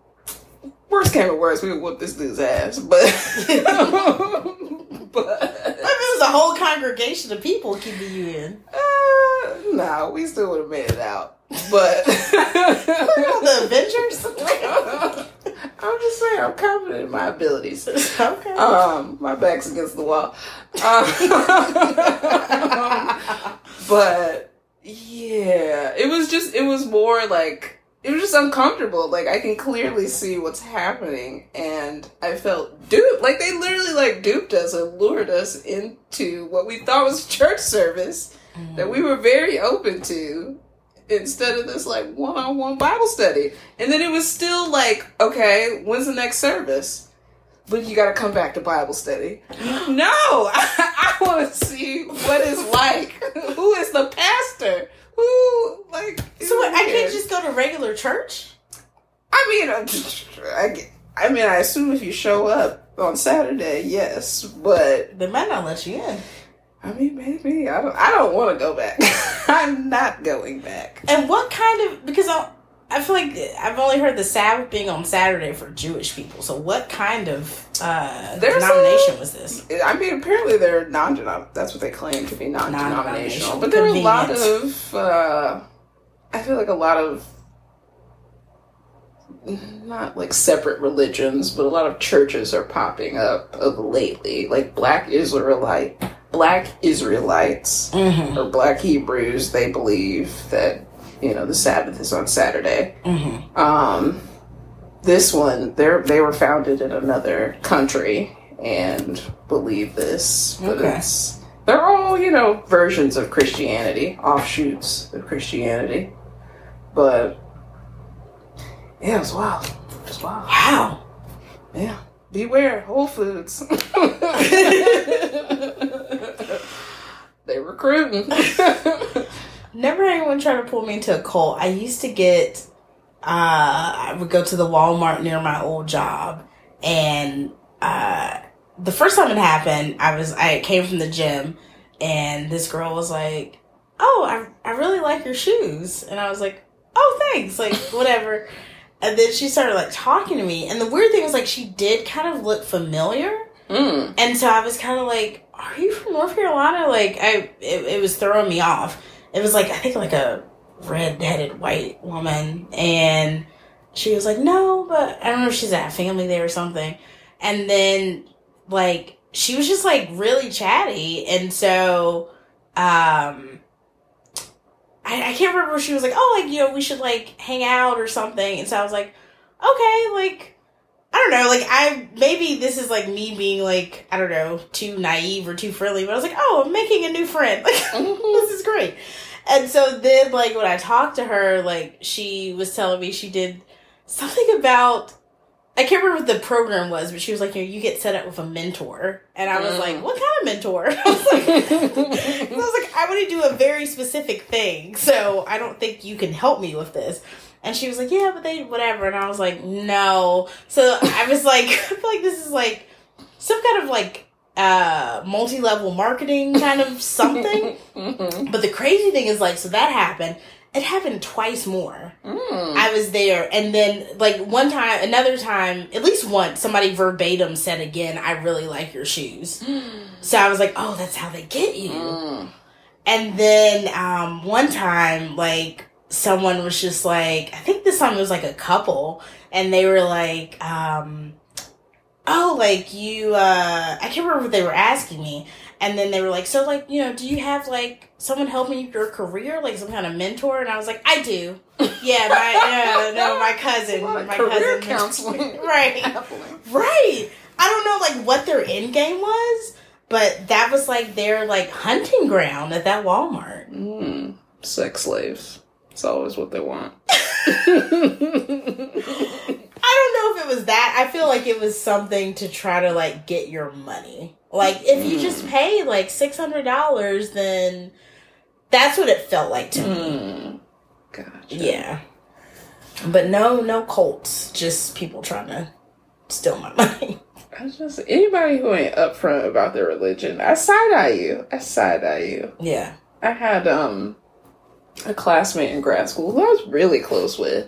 worst came to worst, we would whoop this dude's ass, but. but. Was a whole congregation of people keeping you in, Uh, no, we still would have made it out. But. the Avengers. I'm just saying, I'm confident in my abilities. okay. Um, my back's against the wall. Um, but yeah, it was just it was more like it was just uncomfortable. Like I can clearly see what's happening, and I felt duped. Like they literally like duped us and lured us into what we thought was church service that we were very open to. Instead of this like one-on-one Bible study, and then it was still like, okay, when's the next service? But you got to come back to Bible study. No, I, I want to see what it's like. Who is the pastor? Who like? So what, I can't just go to regular church? I mean, I, I mean, I assume if you show up on Saturday, yes. But They might not let you in. I mean, maybe I don't. I don't want to go back. I'm not going back. And what kind of because I I feel like I've only heard the Sabbath being on Saturday for Jewish people. So what kind of uh, There's denomination a- was this? I mean, apparently they're non-denom. That's what they claim to be non-denominational. Non-denominational. But there are a lot of. Uh, I feel like a lot of. Not like separate religions, but a lot of churches are popping up of lately, like Black Israelite, Black Israelites Mm-hmm. or Black Hebrews. They believe that you know the Sabbath is on Saturday. Mm-hmm. Um, this one, they they were founded in another country and believe this, but Okay. it's they're all you know versions of Christianity, offshoots of Christianity, but yeah, it was wild. It was wild. Wow. Yeah, beware Whole Foods. they recruiting. Never anyone try to pull me into a cult. I used to get, uh, I would go to the Walmart near my old job, and uh, the first time it happened, I was I came from the gym, and this girl was like, "Oh, I I really like your shoes," and I was like, "Oh, thanks," like whatever. and then she started like talking to me, and the weird thing was like she did kind of look familiar, Mm. and so I was kind of like, "Are you from North Carolina?" Like I, it, it was throwing me off. It was like I think like a red-headed white woman, and she was like, "No, but I don't know if she's at family there or something." And then like she was just like really chatty, and so um. I, I can't remember. She was like, "Oh, like you know, we should like hang out or something," and so I was like, "Okay, like I don't know, like I maybe this is like me being like I don't know too naive or too friendly, but I was like, oh, I'm making a new friend. Like this is great. And so then like when I talked to her, like she was telling me she did something about I can't remember what the program was, but she was like, you know, you get set up with a mentor, and I was Mm. like, what kind of mentor? I was like, I was like, I want to do a very specific thing, so I don't think you can help me with this. And she was like, yeah, but they, whatever. And I was like, no. So I was like, I feel like this is like some kind of like uh multi level marketing kind of something. Mhm. but the crazy thing is like, so that happened. It happened twice more. Mm. I was there, and then like one time, another time, at least once, somebody verbatim said again, "I really like your shoes." So I was like, "Oh, that's how they get you." Mm. And then um, one time, like someone was just like, I think this time it was like a couple, and they were like, um, "Oh, like you." Uh, I can't remember what they were asking me, and then they were like, "So, like, you know, do you have like someone helping you your career, like some kind of mentor?" And I was like, "I do." Yeah, my uh, no, my cousin, a lot of my career cousin, counseling. right? Right. I don't know like what their end game was, but that was like their like hunting ground at that Walmart. Mm. Sex slaves. It's always what they want. I don't know if it was that. I feel like it was something to try to like get your money. Like if you just pay like six hundred dollars, then that's what it felt like to me. Mm. Gotcha. Yeah. But no, no cults. Just people trying to steal my money. I just anybody who ain't upfront about their religion, I side eye you. I side eye you. Yeah. I had um a classmate in grad school who I was really close with.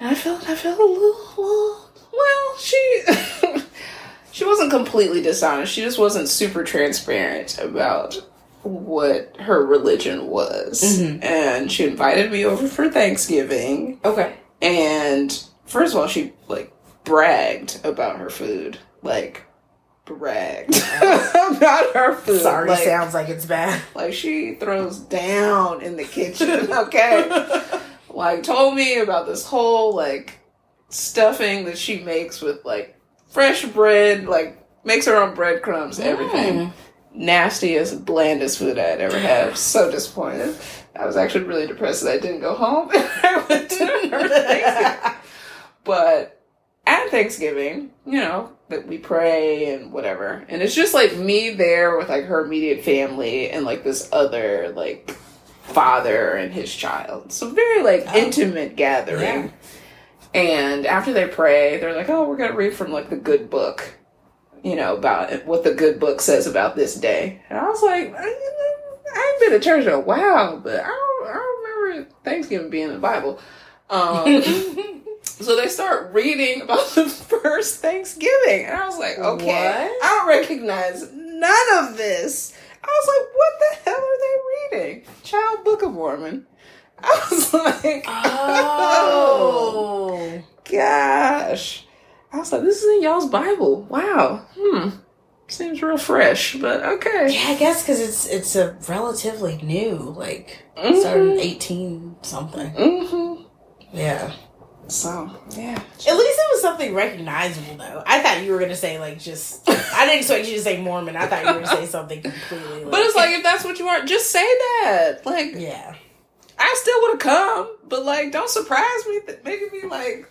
And I felt I felt a little, well, she she wasn't completely dishonest. She just wasn't super transparent about what her religion was. Mhm. And she invited me over for Thanksgiving. Okay. And first of all, she like bragged about her food. Like bragged about her food. Sorry, like, sounds like it's bad. like she throws down in the kitchen, okay? like told me about this whole like stuffing that she makes with like fresh bread, like makes her own breadcrumbs, everything. Mm. Nastiest, blandest food I had ever had. So disappointed. I was actually really depressed that I didn't go home. I went to her. But at Thanksgiving, you know, that we pray and whatever. And it's just like me there with like her immediate family and like this other like father and his child. So very like Oh. intimate gathering. And after they pray, they're like, "Oh, we're going to read from like the good book." You know, about what the good book says about this day. And I was like, I, I ain't been to church in a while, but I don't, I don't remember Thanksgiving being in the Bible. Um, so they start reading about the first Thanksgiving. And I was like, okay, What? I don't recognize none of this. I was like, what the hell are they reading? Child Book of Mormon. I was like, Oh. gosh. I was like, this is in y'all's Bible. Wow. Hmm. Seems real fresh, but okay. Yeah, I guess because it's it's a relatively new, like Mhm. started eighteen something. Mm-hmm. Yeah. So, yeah. At least it was something recognizable, though. I thought you were gonna say like just. I didn't expect you to say Mormon. I thought you were gonna say something completely. Like, But it's like, if that's what you want, just say that. Like, yeah, I still would have come, but like, don't surprise me. That making me like,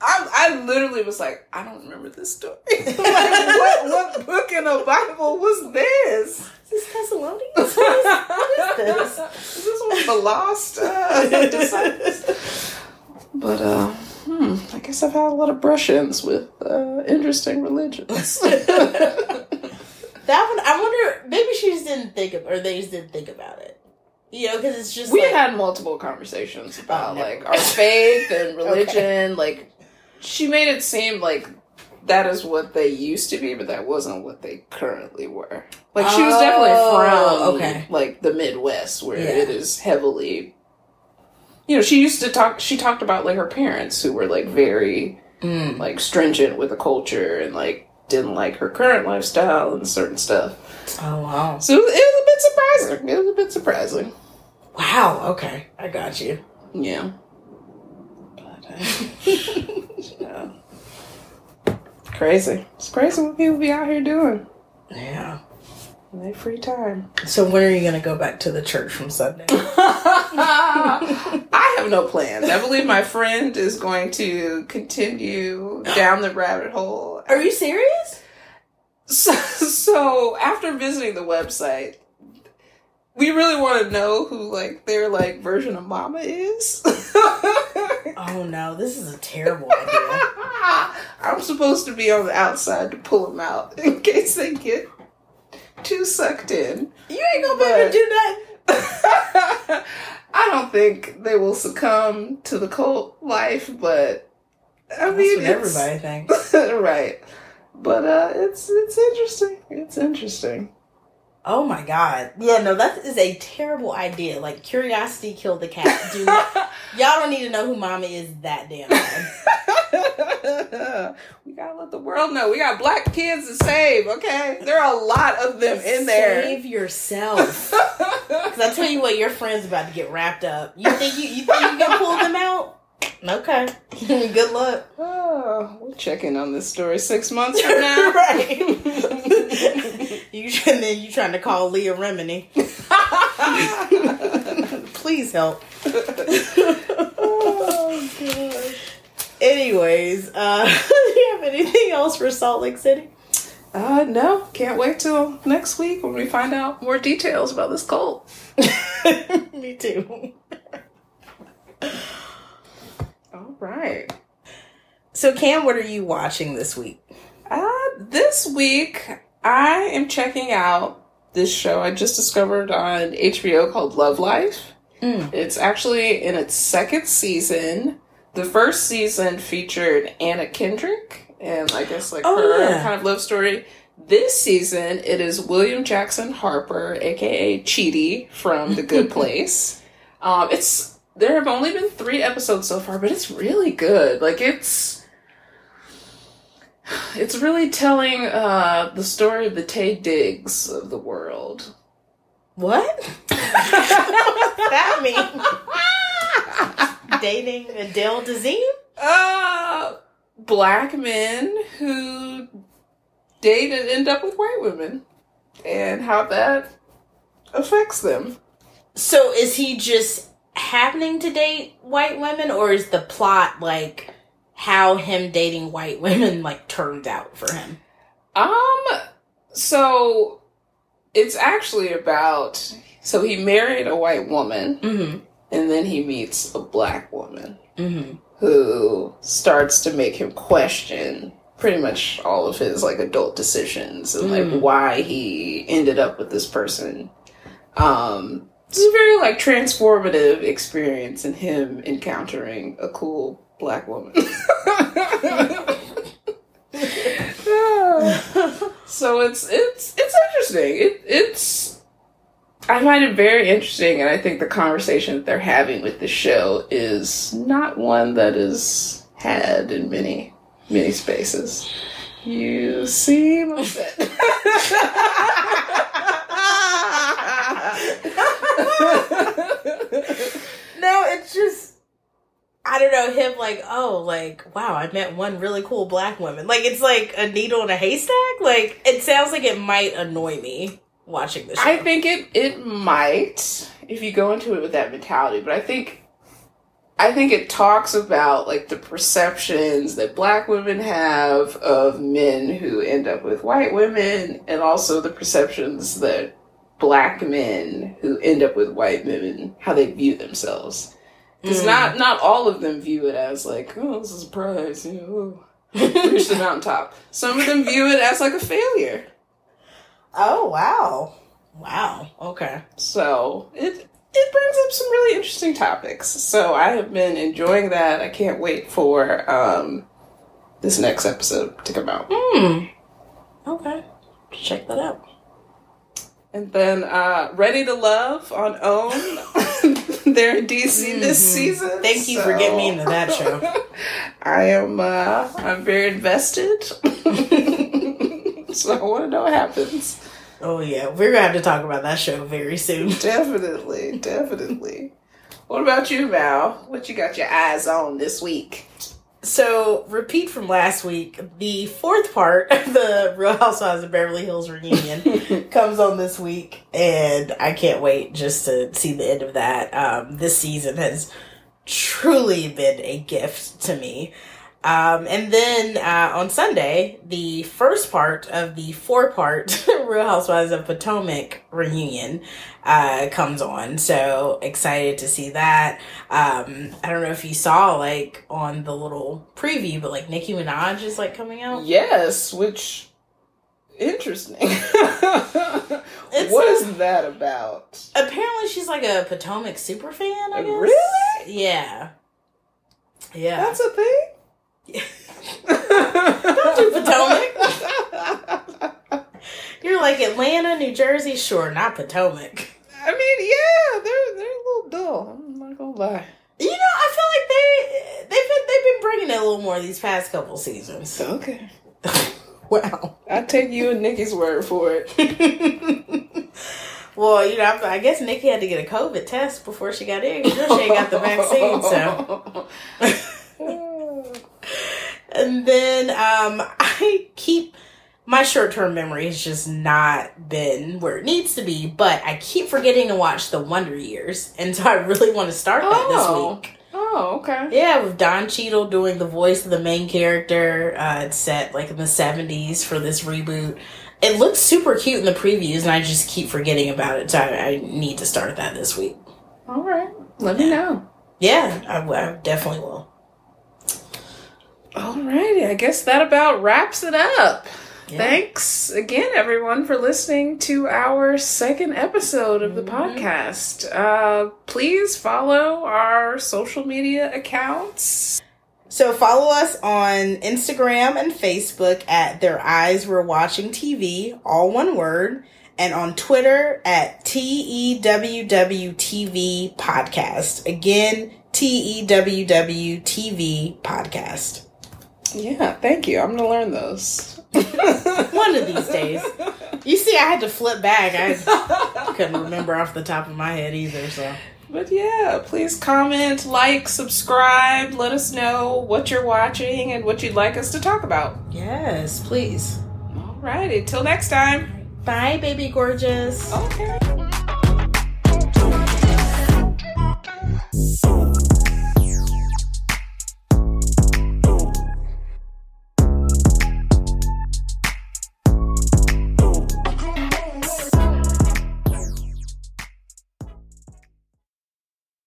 I I literally was like, I don't remember this story. like, what what book in the Bible was this? is this Thessalonians? What is, what is this? Is this one of the lost uh, disciples? But uh, hmm, I guess I've had a lot of brush-ins with uh, interesting religions. That one, I wonder. Maybe she just didn't think of, or they just didn't think about it. You know, because it's just we like, had multiple conversations about Oh, never like our faith and religion. Like she made it seem like that is what they used to be, but that wasn't what they currently were. Like she was definitely Oh, from okay. like the Midwest where Yeah. it is heavily you know, she used to talk she talked about like her parents who were like very Mm. like stringent with the culture and like didn't like her current lifestyle and certain stuff. Oh wow. So it was, it was a bit surprising. It was a bit surprising. Wow. Okay, I got you. Yeah. But, uh, yeah. Crazy. It's crazy what people be out here doing Yeah. In their free time. So when are you gonna go back to the church from Sunday? I have no plans. I believe my friend is going to continue down the rabbit hole. Are you serious? So, so after visiting the website, we really want to know who like their like version of Mama is. Oh no, this is a terrible idea. I'm supposed to be on the outside to pull them out in case they get too sucked in. You ain't gonna be able to do that. I don't think they will succumb to the cult life, but I That's mean, everybody thinks. right? But uh, it's it's interesting. It's interesting. Oh my god. Yeah, no, that is a terrible idea. Like curiosity killed the cat. Do not, y'all don't need to know who mama is that damn we gotta let the world know we got black kids to save. Okay, there are a lot of them in there. Save yourself. Cause I tell you what, your friend's about to get wrapped up. You think you you think you can pull them out? Okay. Good luck. Oh, we'll check in on this story six months from now. right. You and then you trying to call Leah Remini. Please help. oh gosh. Anyways, uh, do you have anything else for Salt Lake City? Uh, no, can't wait till next week when we find out more details about this cult. Me too. All right. So, Cam, what are you watching this week? Uh, this week I am checking out this show I just discovered on HBO called Love Life. Mm. It's actually in its second season. The first season featured Anna Kendrick and I guess like Oh, her yeah. kind of love story. This season it is William Jackson Harper, aka Chidi from The Good Place. um, it's there have only been three episodes so far, but it's really good. Like it's it's really telling uh, the story of the Taye Diggs of the world. What? What's that mean? Dating Adele Dazeem? uh, black men who date and end up with white women, and how that affects them. So, is he just happening to date white women, or is the plot like how him dating white women like turns out for him? Um, so it's actually about so he married a white woman, Mm and then he meets a black woman. hmm. Mm hmm. who starts to make him question pretty much all of his like adult decisions and like Mm. why he ended up with this person. Um it's a very like transformative experience in him encountering a cool black woman. so it's it's it's interesting. It, it's I find it very interesting, and I think the conversation that they're having with the show is not one that is had in many many spaces. You seem upset. No, it's just I don't know him like oh like wow I met one really cool black woman like it's like a needle in a haystack like it sounds like it might annoy me watching this. I think it it might if you go into it with that mentality, but I think I think it talks about like the perceptions that black women have of men who end up with white women and also the perceptions that black men who end up with white women how they view themselves. Because Mm. not not all of them view it as like, oh, this is a prize, you know, reach the mountaintop. Some of them view it as like a failure. oh wow wow okay So it it brings up some really interesting topics. So I have been enjoying that. I can't wait for um, this next episode to come out. Hmm. Okay. Check that out. And then uh, Ready to Love on OWN. They're in DC this Mhm. season. Thank you for getting me into that show. I am uh, I'm very invested. so I want to know what happens. Oh yeah, we're gonna have to talk about that show very soon. Definitely, definitely. What about you, Val? What you got your eyes on this week? So, repeat from last week, the fourth part of the Real Housewives of Beverly Hills reunion comes on this week, and I can't wait just to see the end of that. Um, this season has truly been a gift to me. Um, and then uh, on Sunday, the first part of the four part Real Housewives of Potomac reunion uh, comes on. So excited to see that. Um, I don't know if you saw like on the little preview, but like Nicki Minaj is like coming out. Yes, which interesting. What is that about? Apparently, she's like a Potomac super fan. I guess. Really? Yeah. Yeah. That's a thing. Don't do Potomac. You're like Atlanta, New Jersey, sure, not Potomac. I mean, yeah, they're they're a little dull. I'm not gonna lie. You know, I feel like they they've been they've been bringing it a little more these past couple seasons. Okay, wow. I take you and Nicki's word for it. well, you know, I, I guess Nicki had to get a COVID test before she got in. she ain't got the vaccine, so. and then um, I keep my short term memory has just not been where it needs to be, but I keep forgetting to watch the Wonder Years, and so I really want to start that Oh. this week. Oh, okay. Yeah, with Don Cheadle doing the voice of the main character. Uh, it's set like in the seventies for this reboot. It looks super cute in the previews, and I just keep forgetting about it. So I, I need to start that this week. All right. Let me know. Yeah, I, I definitely will. Alrighty, I guess that about wraps it up. Yeah. Thanks again, everyone, for listening to our second episode of the Mhm. podcast. Uh, please follow our social media accounts. So follow us on Instagram and Facebook at Their Eyes Were Watching TV, all one word, and on Twitter at E TEWWTV Podcast. Again, E TEWW TV Podcast. Yeah, thank you. I'm gonna learn those. One of these days. You see, I had to flip back. I couldn't remember off the top of my head either, so. But yeah, please comment, like, subscribe, let us know what you're watching and what you'd like us to talk about. Yes, please. Alrighty, till next time. Bye, baby gorgeous. Okay.